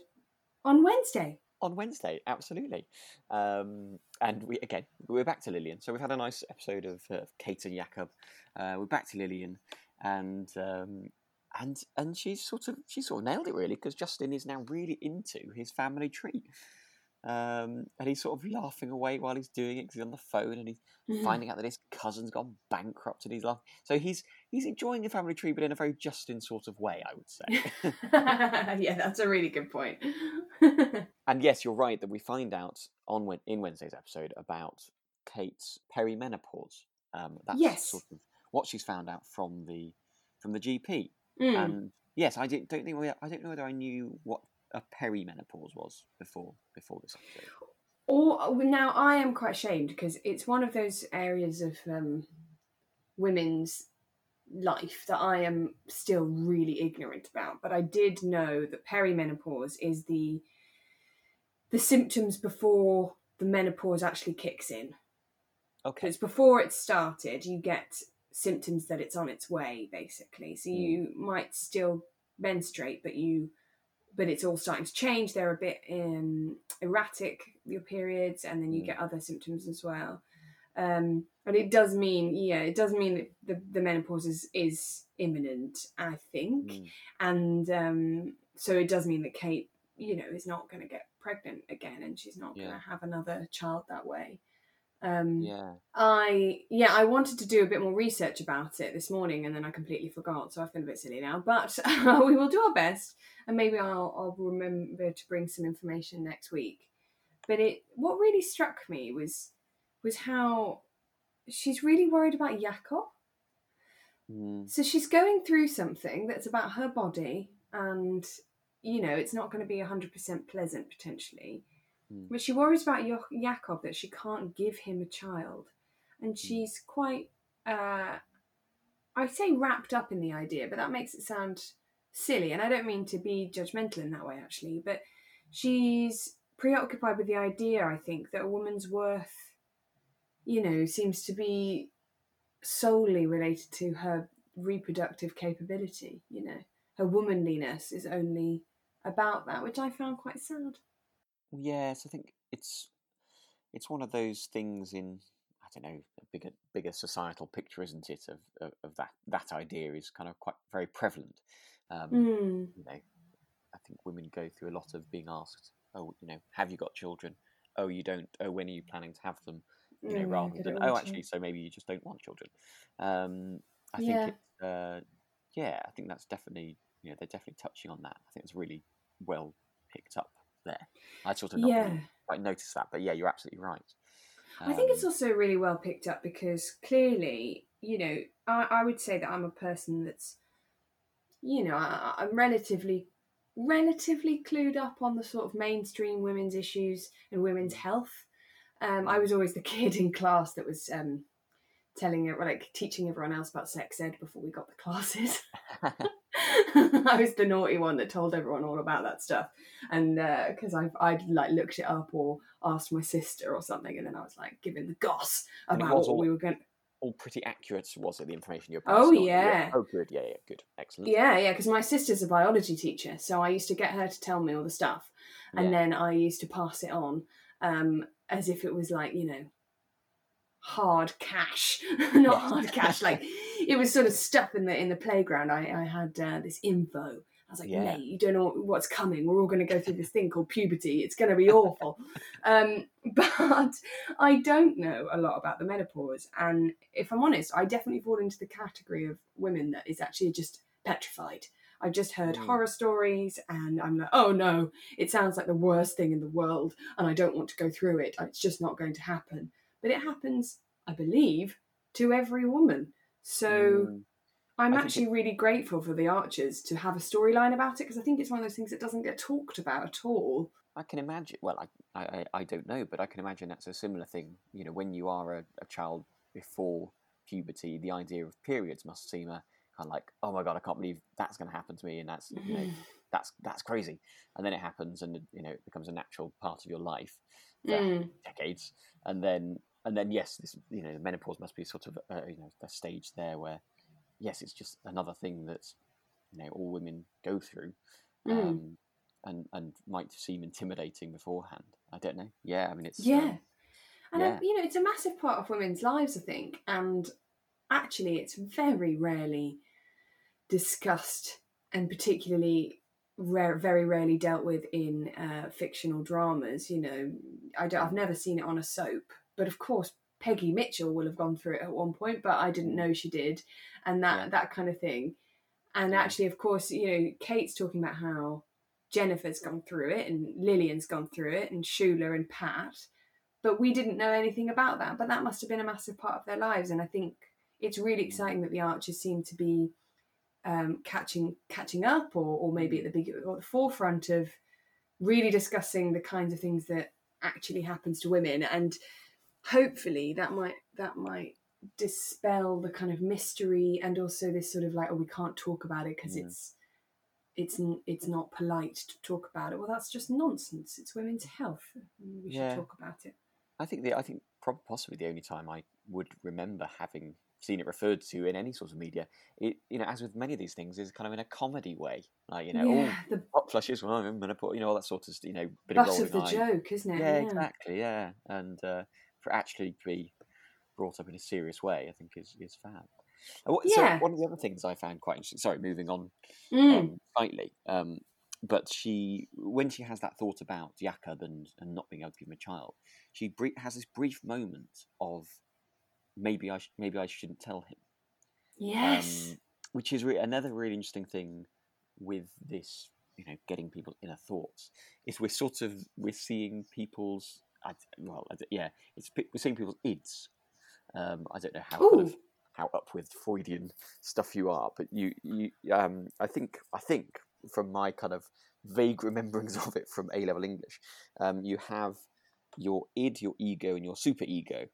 on Wednesday. On Wednesday, absolutely. Um, and we again, we're back to Lilian. So we've had a nice episode of, Kate and Jakob. Uh, we're back to Lilian, and um, and and she's sort of she sort of nailed it really because Justin is now really into his family tree. Um, and he's sort of laughing away while he's doing it because he's on the phone and he's finding out that his cousin's gone bankrupt and he's laughing. So he's he's enjoying the family tree, but in a very Justin sort of way, I would say. [LAUGHS] yeah, that's a really good point. [LAUGHS] and yes, you're right that we find out on in Wednesday's episode about Kate's perimenopause. Um, that's Yes. sort of what she's found out from the from the GP. Mm. And yes, I don't think we- I don't know whether I knew what a perimenopause was before before this episode. Or now I am quite ashamed because it's one of those areas of um, women's life that I am still really ignorant about. But I did know that perimenopause is the the symptoms before the menopause actually kicks in. Okay. Because before it started, you get symptoms that it's on its way, basically. So Mm. you might still menstruate, but you but it's all starting to change. They're a bit um, erratic, your periods, and then you Mm. get other symptoms as well. Um, but it does mean, yeah, it does mean that the, the menopause is, is imminent, I think. Mm. And um, so it does mean that Kate, you know, is not going to get pregnant again and she's not going to have another child that way. Um, Yeah. I yeah, I wanted to do a bit more research about it this morning, and then I completely forgot. So I feel a bit silly now, but [LAUGHS] we will do our best, and maybe I'll I'll remember to bring some information next week. But it what really struck me was was how she's really worried about Jakob. Mm. So she's going through something that's about her body, and you know it's not going to be hundred percent pleasant potentially. Mm. But she worries about Jo- Jakob that she can't give him a child, and she's quite, uh, I say wrapped up in the idea, but that makes it sound silly, and I don't mean to be judgmental in that way actually, but she's preoccupied with the idea. I think that a woman's worth, you know, seems to be solely related to her reproductive capability. You know, her womanliness is only about that, which I found quite sad. Yes, I think it's it's one of those things in I don't know a bigger bigger societal picture, isn't it? Of of, of that that idea is kind of quite very prevalent. Um, Mm. You know, I think women go through a lot of being asked, "Oh, you know, have you got children? Oh, you don't. Oh, when are you planning to have them?" You know, Mm, rather than, "Oh, want to." actually, so maybe you just don't want children." Um, I think Yeah. it's uh, yeah, I think that's definitely you know they're definitely touching on that. I think it's really well picked up there. I sort of not really Yeah. quite noticed that, but yeah, you're absolutely right. I think it's Um, also really well picked up because clearly, you know, I, I would say that I'm a person that's, you know, I, I'm relatively, relatively clued up on the sort of mainstream women's issues and women's health. Um, I was always the [LAUGHS] kid in class that was um, telling it, like teaching everyone else about sex ed before we got the classes. [LAUGHS] [LAUGHS] I was the naughty one that told everyone all about that stuff, and because I I'd like looked it up or asked my sister or something, and then I was like giving the goss about what all- we were going. all pretty accurate, was it? The information you're Oh, on? yeah. Oh, good. Yeah, yeah, good. Excellent. Yeah, yeah, because my sister's a biology teacher, so I used to get her to tell me all the stuff, and Yeah. then I used to pass it on um, as if it was like you know hard cash, [LAUGHS] not hard cash. Like [LAUGHS] it was sort of stuff in the in the playground. I I had uh, this info. I was like, Yeah. mate, you don't know what's coming. We're all going to go through this thing called puberty. It's going to be [LAUGHS] awful. um, but I don't know a lot about the menopause, and if I'm honest, I definitely fall into the category of women that is actually just petrified. I've just heard Mm. horror stories, and I'm like, oh no, it sounds like the worst thing in the world, and I don't want to go through it. It's just not going to happen. But it happens, I believe, to every woman. So Mm, I'm I actually really grateful for the Archers to have a storyline about it because I think it's one of those things that doesn't get talked about at all. I can imagine. Well, I, I, I- don't know, but I can imagine that's a similar thing. You know, when you are a, a child before puberty, the idea of periods must seem a kind of like, oh my god, I can't believe that's going to happen to me, and that's you know, [LAUGHS] that's that's crazy. And then it happens, and you know, it becomes a natural part of your life for Mm. decades. And then, and then, yes, this you know, menopause must be sort of uh, you know a stage there where, yes, it's just another thing that you know all women go through. Mm. Um, and, and might seem intimidating beforehand. I don't know. Yeah, I mean it's Yeah. um, And I- you know, it's a massive part of women's lives, I think. And actually, it's very rarely discussed, and particularly rare, very rarely dealt with in uh, fictional dramas. You know, I don't, I've never seen it on a soap, but of course, Peggy Mitchell will have gone through it at one point, but I didn't know she did, and that Yeah. that kind of thing. And Yeah. actually, of course, you know, Kate's talking about how Jennifer's gone through it, and Lilian's gone through it, and Shula and Pat but we didn't know anything about that. But that must have been a massive part of their lives, and I think it's really exciting that the Archers seem to be um, catching catching up, or, or maybe at the big or the forefront of really discussing the kinds of things that actually happens to women, and hopefully that might that might dispel the kind of mystery and also this sort of like oh we can't talk about it because Mm. it's it's it's not polite to talk about it well that's just nonsense it's women's health we should Yeah. talk about it I think the I think prob- possibly the only time I would remember having seen it referred to in any sort of media, it you know, as with many of these things, is kind of in a comedy way, like you know, yeah, oh, the hot flushes, well, I'm gonna put you know all that sort of you know bit of of the eye. joke, isn't it? Yeah, exactly. Yeah, and uh, for actually be brought up in a serious way, I think is is fab. What, Yeah. So one of the other things I found quite interesting. Sorry, moving on Mm. um, slightly. Um, but she, when she has that thought about Jakob and, and not being able to give him a child, she brie- has this brief moment of maybe I sh- maybe I shouldn't tell him. Yes. Um, which is re- another really interesting thing with this, you know, getting people inner thoughts is we're sort of we're seeing people's, I well, I yeah, it's we're seeing people's ids. Um, I don't know how kind of how up with Freudian stuff you are, but you you um, I think I think from my kind of vague rememberings [LAUGHS] of it from A level English, um, you have your id, your ego, and your super ego.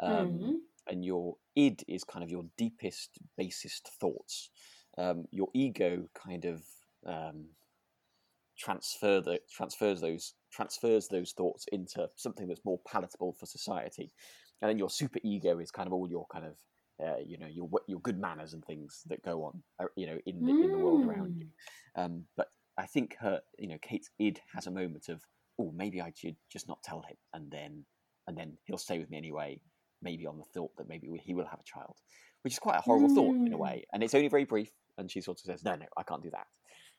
Um, Mhm. and your id is kind of your deepest, basest thoughts. Um, your ego kind of um, transfer the, transfers those transfers those thoughts into something that's more palatable for society, and then your super ego is kind of all your kind of uh, you know your your good manners and things that go on uh, you know in the, in the world around you. Um, but I think her you know Kate's id has a moment of oh maybe I should just not tell him, and then and then he'll stay with me anyway maybe on the thought that maybe he will have a child, which is quite a horrible thought in a Mm. way. And it's only very brief, and she sort of says, "No, no, I can't do that."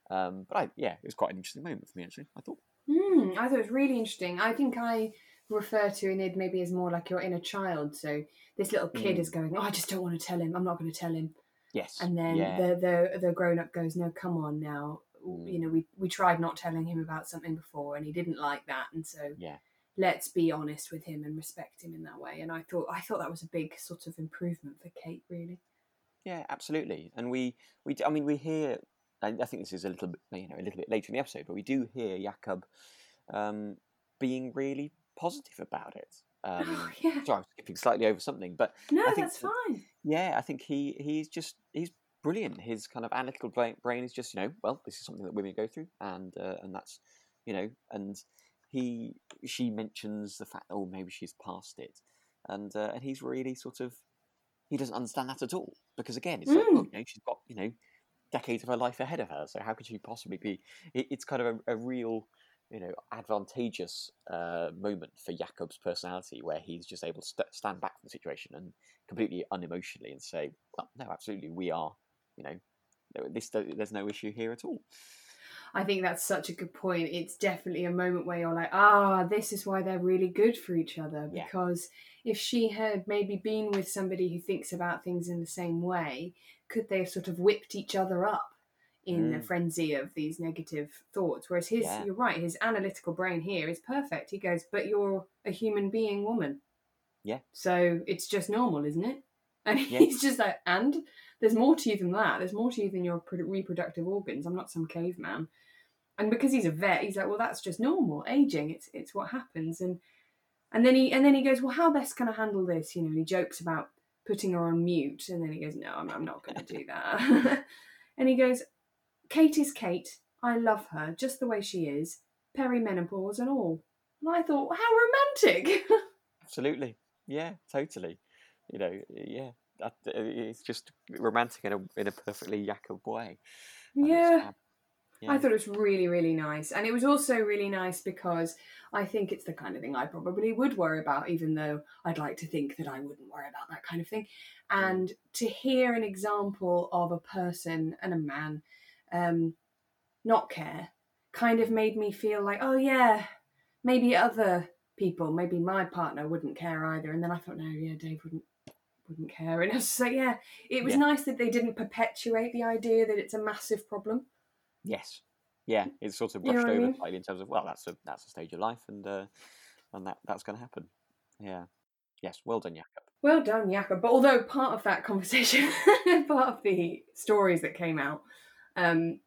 Um, but I, yeah, it was quite an interesting moment for me actually. I thought, Mm, I thought it was really interesting. I think I refer to an id maybe as more like your inner child. So this little kid Mm. is going, "Oh, I just don't want to tell him. I'm not going to tell him." yes, And then yeah, the the the grown up goes, "No, come on now. Mm. You know, we we tried not telling him about something before, and he didn't like that, and so yeah, let's be honest with him and respect him in that way." And I thought I thought that was a big sort of improvement for Kate, really. yeah, absolutely. And we, we, I mean, we hear. I I think this is a little bit, you know, a little bit later in the episode, but we do hear Jakob um, being really positive about it. Um, oh [LAUGHS] yeah, sorry, I'm skipping slightly over something, but no, I think that's that- fine. yeah, I think he he's just he's brilliant. His kind of analytical brain, brain is just you know well this is something that women go through, and uh, and that's you know and he she mentions the fact oh maybe she's past it, and uh, and he's really sort of he doesn't understand that at all because again it's like Mm. oh you know she's got you know decades of her life ahead of her, so how could she possibly be? It, it's kind of a, a real you know advantageous uh, moment for Jakob's personality where he's just able to st- stand back from the situation and completely unemotionally and say, well, no, absolutely, we are, you know, this there's no issue here at all. I think that's such a good point. It's definitely a moment where you're like, ah, this is why they're really good for each other. Yeah. Because if she had maybe been with somebody who thinks about things in the same way, could they have sort of whipped each other up in a Mm. frenzy of these negative thoughts? Whereas his, Yeah. you're right, his analytical brain here is perfect. He goes, but you're a human being woman. Yeah. So it's just normal, isn't it? [LAUGHS] And Yeah. he's just like, and there's more to you than that. There's more to you than your reproductive organs. I'm not some caveman. And because he's a vet, he's like, well, that's just normal aging. It's it's what happens. And and then he and then he goes, well, how best can I handle this? You know, and he jokes about putting her on mute, and then he goes, no, I'm, I'm not going to do that. [LAUGHS] and he goes, Kate is Kate. I love her just the way she is, perimenopause and all. And I thought, how romantic. [LAUGHS] Absolutely, yeah, totally. You know, yeah, that, it's just romantic in a in a perfectly Jakob way. And it's yeah. I thought it was really, really nice. And it was also really nice because I think it's the kind of thing I probably would worry about, even though I'd like to think that I wouldn't worry about that kind of thing. And to hear an example of a person and a man um, not care kind of made me feel like, oh, yeah, maybe other people, maybe my partner wouldn't care either. And then I thought, no, yeah, Dave wouldn't. Wouldn't care, and it's like, yeah, it was Yeah. nice that they didn't perpetuate the idea that it's a massive problem. Yes. Yeah, it's sort of You know brushed I over mean? slightly in terms of well, that's a that's a stage of life, and uh, and that that's going to happen. Yeah. Yes. Well done, Jakob. Well done, Jakob. But although part of that conversation, [LAUGHS] part of the stories that came out um,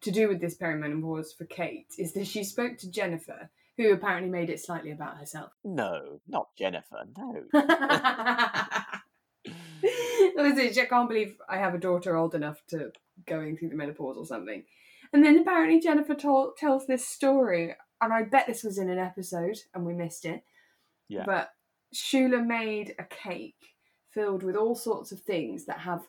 to do with this perimenopause for Kate is that she spoke to Jennifer, who apparently made it slightly about herself. No, not Jennifer. No. [LAUGHS] Listen, I can't believe I have a daughter old enough to going through the menopause or something. And then apparently Jennifer told, tells this story, and I bet this was in an episode and we missed it. Yeah. But Shula made a cake filled with all sorts of things that have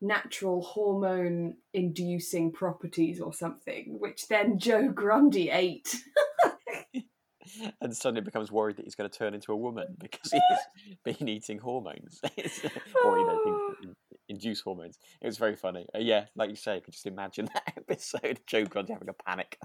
natural hormone inducing properties or something, which then [LAUGHS] Joe Grundy ate. [LAUGHS] and suddenly becomes worried that he's going to turn into a woman because [LAUGHS] he's been eating hormones or you know Oh. Induce hormones. It was very funny. Uh, yeah, like you say, I could just imagine [LAUGHS] that episode. Joe Grundy having a panic.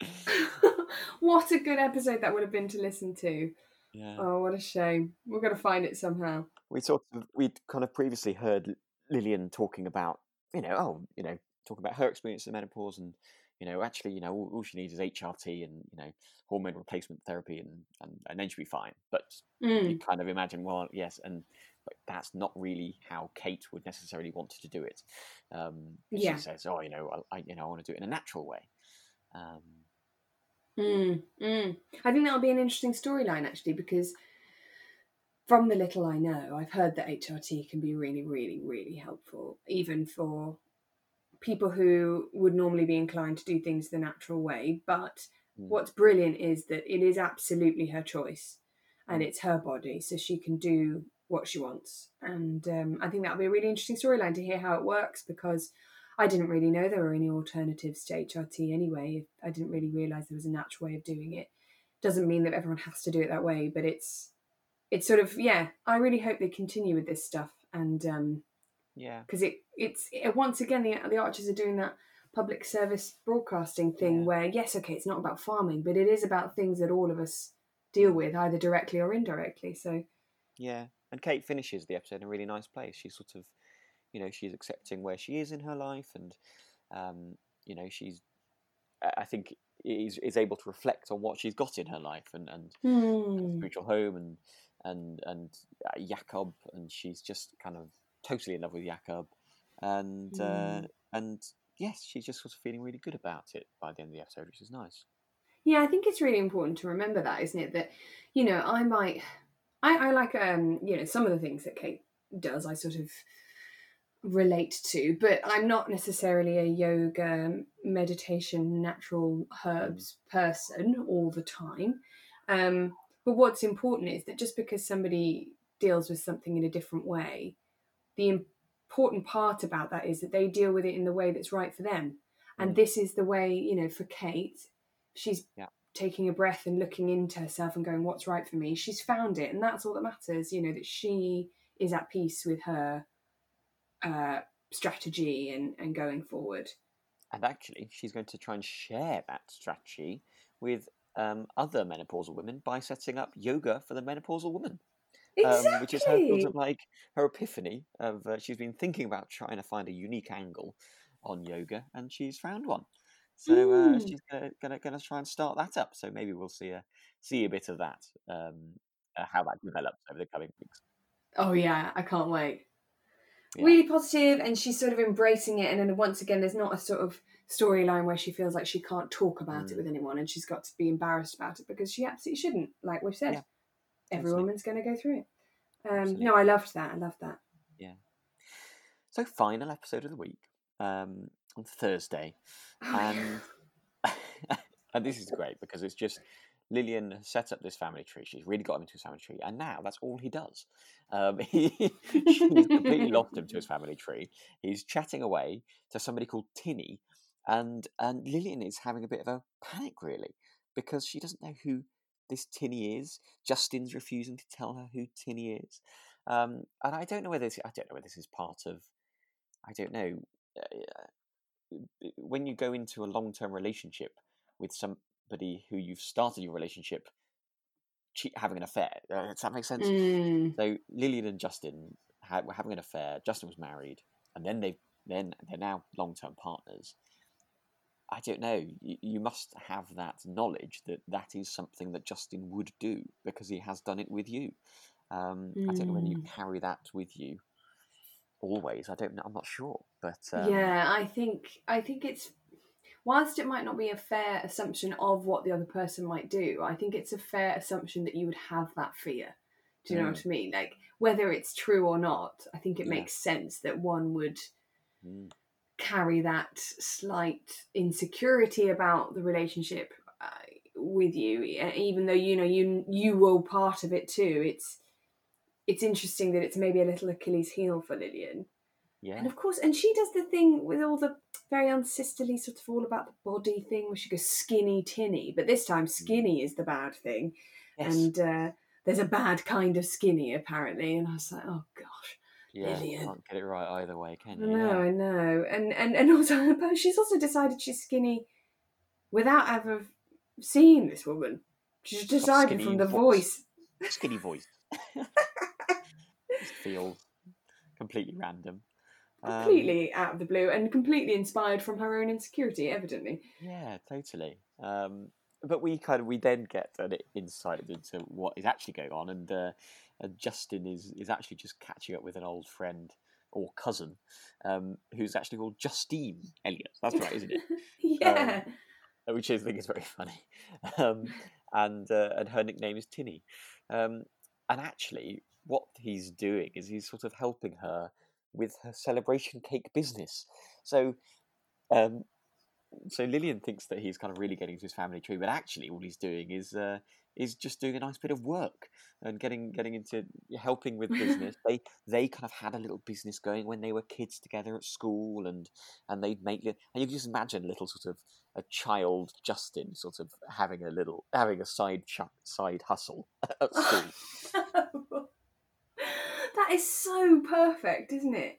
[LAUGHS] what a good episode that would have been to listen to. yeah. Oh, what a shame. We're going to find it somehow. we sort of we'd kind of previously heard Lilian talking about you know oh you know talking about her experience of menopause and you know actually you know all, all she needs is HRT and you know hormone replacement therapy and and, and then she'll be fine but Mm. you kind of imagine well yes and but that's not really how Kate would necessarily want to do it um Yeah. she says oh you know I, I you know I want to do it in a natural way um Mm, mm. I think that'll be an interesting storyline actually because from the little I know, I've heard that HRT can be really, really, really helpful, even for people who would normally be inclined to do things the natural way. But Mm. what's brilliant is that it is absolutely her choice and Mm. it's her body, so she can do what she wants. And um, I think that'll be a really interesting storyline to hear how it works because I didn't really know there were any alternatives to HRT anyway. I didn't really realise there was a natural way of doing it. Doesn't mean that everyone has to do it that way, but it's it's sort of yeah. I really hope they continue with this stuff and um, yeah because it it's it, once again the the Archers are doing that public service broadcasting thing Yeah. where yes, okay, it's not about farming, but it is about things that all of us deal with either directly or indirectly. So Yeah, and Kate finishes the episode in a really nice place. She's sort of, you know, she's accepting where she is in her life, and um, you know, she's, I think, is is able to reflect on what she's got in her life, and and hmm. spiritual home, and and and uh, Jakob, and she's just kind of totally in love with Jakob, and uh, Mm. and yes, she's just sort of feeling really good about it by the end of the episode, which is nice. Yeah, I think it's really important to remember that, isn't it? That you know, I might, I, I like, um, you know, some of the things that Kate does. I sort of relate to, but I'm not necessarily a yoga, meditation, natural herbs person all the time. Um, but what's important is that just because somebody deals with something in a different way, the important part about that is that they deal with it in the way that's right for them. And Mm. this is the way, you know, for Kate, she's Yeah. Taking a breath and looking into herself and going, what's right for me? She's found it. And that's all that matters, you know, that she is at peace with her uh, strategy and, and going forward. And actually, she's going to try and share that strategy with um, other menopausal women by setting up yoga for the menopausal woman. Exactly. um, which is her sort of like her epiphany of uh, she's been thinking about trying to find a unique angle on yoga and she's found one so uh, Mm. she's gonna, gonna gonna try and start that up so maybe we'll see a see a bit of that um, uh, how that develops over the coming weeks Oh yeah, I can't wait. Yeah. Really positive, and she's sort of embracing it. And then once again, there's not a sort of storyline where she feels like she can't talk about it Mm. with anyone, and she's got to be embarrassed about it because she absolutely shouldn't. Like we've said, Yeah, every absolutely. woman's going to go through it. Um, no, I loved that. I loved that. Yeah. So final episode of the week um, on thursday Oh, and [LAUGHS] [LAUGHS] and this is great because it's just Lilian set up this family tree. She's really got him into his family tree, and now that's all he does. Um, [LAUGHS] he, she's completely lost him to his family tree. He's chatting away to somebody called Tinny, and and Lilian is having a bit of a panic really because she doesn't know who this Tinny is. Justin's refusing to tell her who Tinny is, um, and I don't know whether this, I don't know whether this is part of. I don't know. Uh, when you go into a long term relationship with somebody who you've started your relationship che- having an affair, uh, does that make sense? Mm, So Lilian and Justin ha- were having an affair. Justin was married, and then they then they're now long term partners. I don't know. You, you must have that knowledge that that is something that Justin would do because he has done it with you. Um, I don't know whether you Mm. carry that with you always. I don't know. I'm not sure, but um, yeah, I think I think it's whilst it might not be a fair assumption of what the other person might do, I think it's a fair assumption that you would have that fear. Do you know what I mean? Like whether it's true or not, I think it Yeah. makes sense that one would Mm. carry that slight insecurity about the relationship uh, with you, even though you know you you were part of it too. It's it's interesting that it's maybe a little Achilles heel for Lilian. Yeah. And of course, and she does the thing with all the very unsisterly sort of all about the body thing where she goes skinny tinny, but this time skinny is the bad thing. Yes. And uh, there's a bad kind of skinny apparently. And I was like, oh gosh. yeah. Lilian. Can't get it right either way, can you? No, Yeah. I know. And, and, and [LAUGHS] also, she's also decided she's skinny without ever seeing this woman. She's decided from the voice. voice. Skinny voice. [LAUGHS] Just feels completely random. Um, Completely out of the blue and completely inspired from her own insecurity, evidently. Yeah, totally. Um, but we kind of we then get an insight into what is actually going on, and, uh, and Justin is is actually just catching up with an old friend or cousin, um, who's actually called Justine Elliott. That's right, isn't it? [LAUGHS] yeah. Which I think is very funny. Um, and uh, and her nickname is Tinny. Um, and actually, what he's doing is he's sort of helping her with her celebration cake business. So, um, so Lilian thinks that he's kind of really getting to his family tree, but actually, all he's doing is uh, is just doing a nice bit of work and getting getting into helping with business. [LAUGHS] they they kind of had a little business going when they were kids together at school, and and they'd make it. And you can just imagine a little sort of a child Justin sort of having a little having a side ch- side hustle [LAUGHS] at school. [LAUGHS] that is so perfect, isn't it?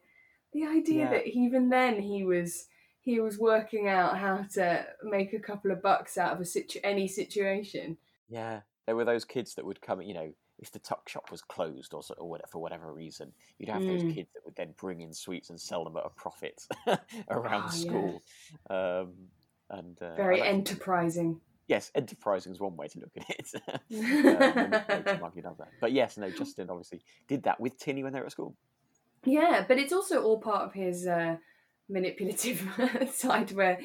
The idea Yeah. that even then he was he was working out how to make a couple of bucks out of a situ- any situation. Yeah, there were those kids that would come. You know, if the tuck shop was closed or or whatever, for whatever reason, you'd have those Mm. kids that would then bring in sweets and sell them at a profit [LAUGHS] around Oh, yeah. school. Um, and uh, Very enterprising. Yes, enterprising is one way to look at it. [LAUGHS] [LAUGHS] um, does that. But yes, no, [LAUGHS] Justin obviously did that with Tinny when they were at school. Yeah, but it's also all part of his uh, manipulative side where,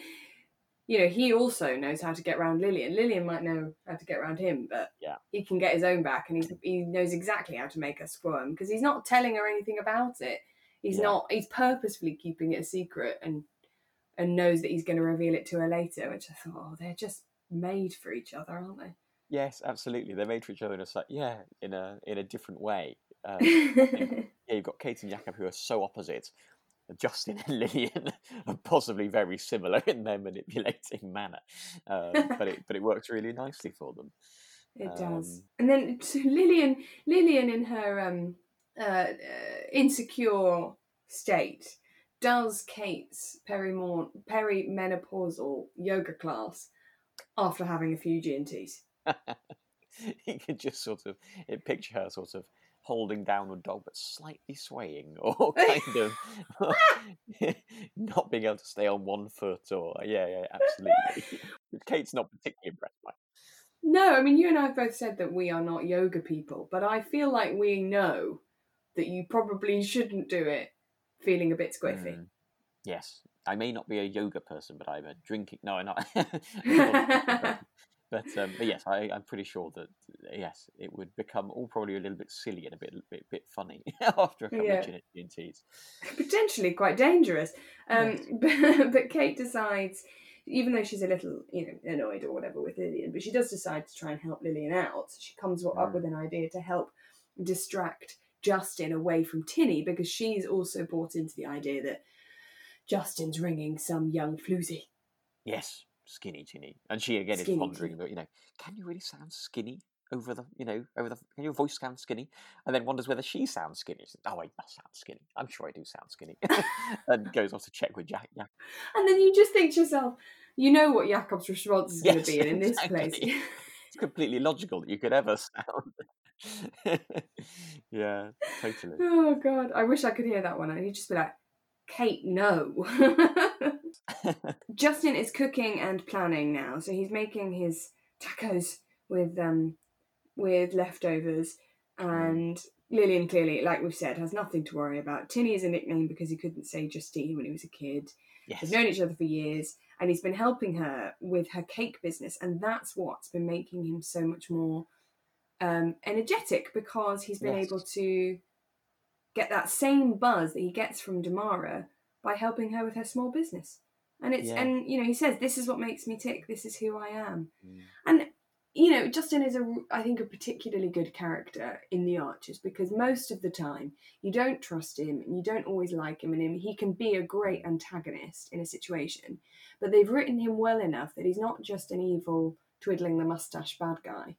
you know, he also knows how to get around Lilian. Lilian might know how to get around him, but Yeah. he can get his own back and he's, he knows exactly how to make her squirm because he's not telling her anything about it. He's Yeah. not, he's purposefully keeping it a secret and and knows that he's going to reveal it to her later, which I thought, oh, they're just made for each other, aren't they? Yes, absolutely. They're made for each other in a sli- yeah, in a in a different way. Um, [LAUGHS] yeah, you've got Kate and Jakob who are so opposite. Justin and [LAUGHS] Lilian are possibly very similar in their manipulating manner, um, but it but it works really nicely for them. It does. Um, And then Lilian, Lilian in her um, uh, uh, insecure state does Kate's perimor- perimenopausal yoga class after having a few G&Ts. [LAUGHS] you could just sort of picture her sort of holding down a dog but slightly swaying [LAUGHS] or kind of [LAUGHS] not being able to stay on one foot or yeah yeah absolutely kate's not particularly impressed by. No, I mean, you and I have both said that we are not yoga people, but I feel like we know that you probably shouldn't do it feeling a bit squiffy. Mm. yes i may not be a yoga person but i'm a drinking no i'm not [LAUGHS] [LAUGHS] but um, but yes I, i'm pretty sure that yes it would become all probably a little bit silly and a bit bit, bit funny [LAUGHS] after a couple Yeah. of gin and teas potentially quite dangerous. Um, but, but Kate decides, even though she's a little, you know, annoyed or whatever with Lilian, but she does decide to try and help Lilian out. So she comes up Mm. with an idea to help distract Justin away from Tinny because she's also bought into the idea that Justin's ringing some young floozy. Yes, skinny Tinny, and she again Skinny is pondering about you know, can you really sound skinny over the you know over the can your voice sound skinny? And then wonders whether she sounds skinny. Says, oh, I must sound skinny. I'm sure I do sound skinny. [LAUGHS] and goes off to check with Jack. Jack. And then you just think to yourself, you know what Jakob's response is going to be, and in this place, [LAUGHS] It's completely logical that you could ever sound. [LAUGHS] yeah, totally. oh god, I wish I could hear that one. And he'd just be like, Kate, no. [LAUGHS] Justin is cooking and planning now, so he's making his tacos with um with leftovers, and Lillian clearly, like we've said, has nothing to worry about. Tinny is a nickname because he couldn't say Justine when he was a kid. yes. They've known each other for years, and he's been helping her with her cake business, and that's what's been making him so much more um, energetic because he's been Yes. able to get that same buzz that he gets from Damara by helping her with her small business. And it's Yeah. and you know he says this is what makes me tick. This is who I am. Mm. And you know, Justin is a, I think, a particularly good character in The Archers because most of the time you don't trust him and you don't always like him, and him he can be a great antagonist in a situation. But they've written him well enough that he's not just an evil, twiddling the mustache bad guy.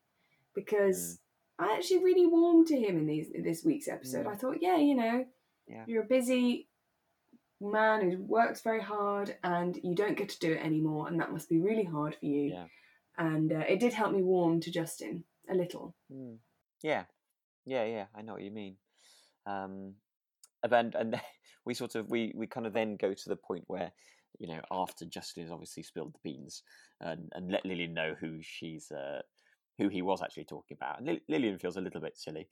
Because mm. I actually really warmed to him in these in this week's episode. Mm. I thought, yeah, you know, yeah. you're a busy man who works very hard, and you don't get to do it anymore, and that must be really hard for you. Yeah and uh, it did help me warm to Justin a little. Mm. Yeah, yeah, yeah. I know what you mean. Um, and and [LAUGHS] we sort of we we kind of then go to the point where you know after Justin has obviously spilled the beans and and let Lilian know who she's uh, who he was actually talking about. And Lilian feels a little bit silly,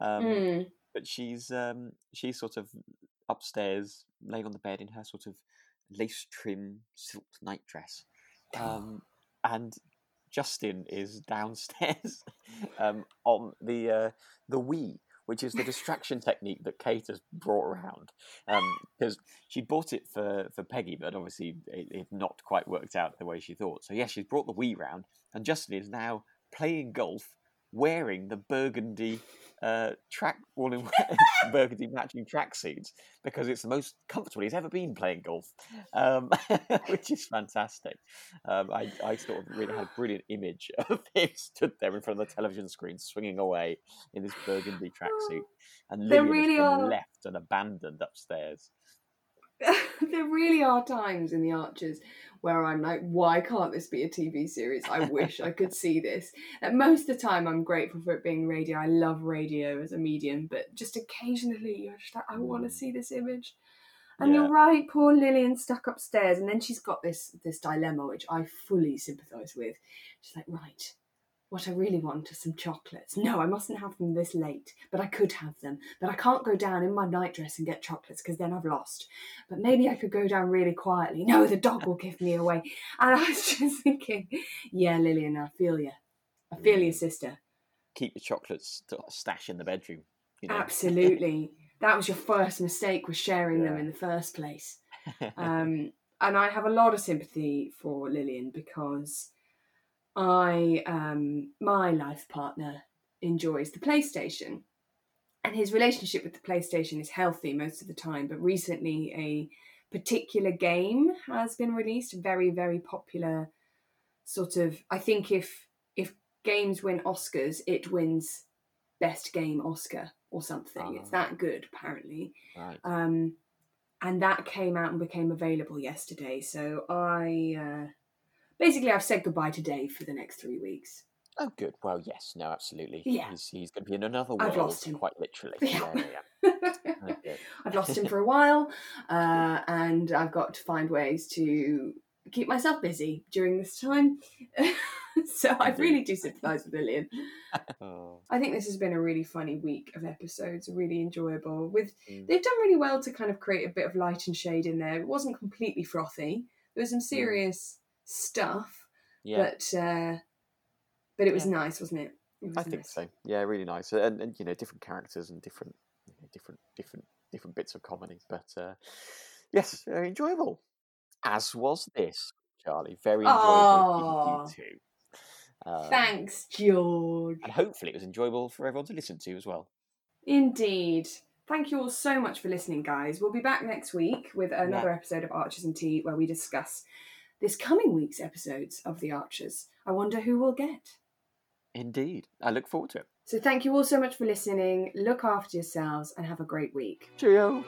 um, mm. but she's um, she's sort of upstairs, laying on the bed in her sort of lace trim silk nightdress. Um, and Justin is [LAUGHS] downstairs um, on the uh, the Wii, which is the distraction [LAUGHS] technique that Kate has brought around. Because um, she bought it for, for Peggy, but obviously it, it not quite worked out the way she thought. So, yeah, she's brought the Wii round, and Justin is now playing golf wearing the burgundy uh, track, all in [LAUGHS] burgundy matching tracksuits because it's the most comfortable he's ever been playing golf, um, [LAUGHS] which is fantastic. Um, I, I sort of really had a brilliant image [LAUGHS] of him stood there in front of the television screen, swinging away in this burgundy tracksuit, and Lilian really are... left and abandoned upstairs. [LAUGHS] there really are times in the Archers where I'm like, why can't this be a TV series? I wish I could see this. And most of the time, I'm grateful for it being radio. I love radio as a medium, but just occasionally, you're just like, I want to mm. see this image. And yeah. you're right, poor Lilian stuck upstairs, and then she's got this this dilemma, which I fully sympathise with. She's like, right, what I really want are some chocolates. No, I mustn't have them this late, but I could have them. But I can't go down in my nightdress and get chocolates because then I've lost. But maybe I could go down really quietly. No, the dog will give me away. And I was [LAUGHS] just thinking, yeah, Lilian, I feel you. I feel your sister. Keep the chocolates stash in the bedroom. You know? Absolutely. [LAUGHS] that was your first mistake was sharing yeah. them in the first place. [LAUGHS] Um, and I have a lot of sympathy for Lilian because I um, my life partner enjoys the PlayStation, and his relationship with the PlayStation is healthy most of the time. But recently, a particular game has been released, very very popular sort of. I think if if games win Oscars, it wins best game Oscar or something. It's that good apparently. Right. Um, and that came out and became available yesterday. So I. Uh, basically, I've said goodbye to Dave for the next three weeks. Oh, good. Well, yes, no, absolutely. Yeah. He's, he's going to be in another world. I've lost him. Quite literally. Yeah, yeah. yeah. [LAUGHS] okay. I've lost him for a [LAUGHS] while, uh, and I've got to find ways to keep myself busy during this time. [LAUGHS] so I really do sympathise with Lilian. oh. I think this has been a really funny week of episodes, really enjoyable. With mm. they've done really well to kind of create a bit of light and shade in there. It wasn't completely frothy. There was some mm. serious stuff. Yeah. But uh, but it was yeah. nice, wasn't it? it was I nice. think so. Yeah, really nice, and, and you know, different characters and different, you know, different, different, different bits of comedy. But uh, yes, very enjoyable. As was this, Charlie. Very enjoyable. Oh, you too. Um, Thanks, George. And hopefully, it was enjoyable for everyone to listen to as well. Indeed. Thank you all so much for listening, guys. We'll be back next week with another yeah. episode of Archers and Tea where we discuss this coming week's episodes of The Archers. I wonder who we'll get. Indeed. I look forward to it. So thank you all so much for listening. Look after yourselves and have a great week. Cheerio.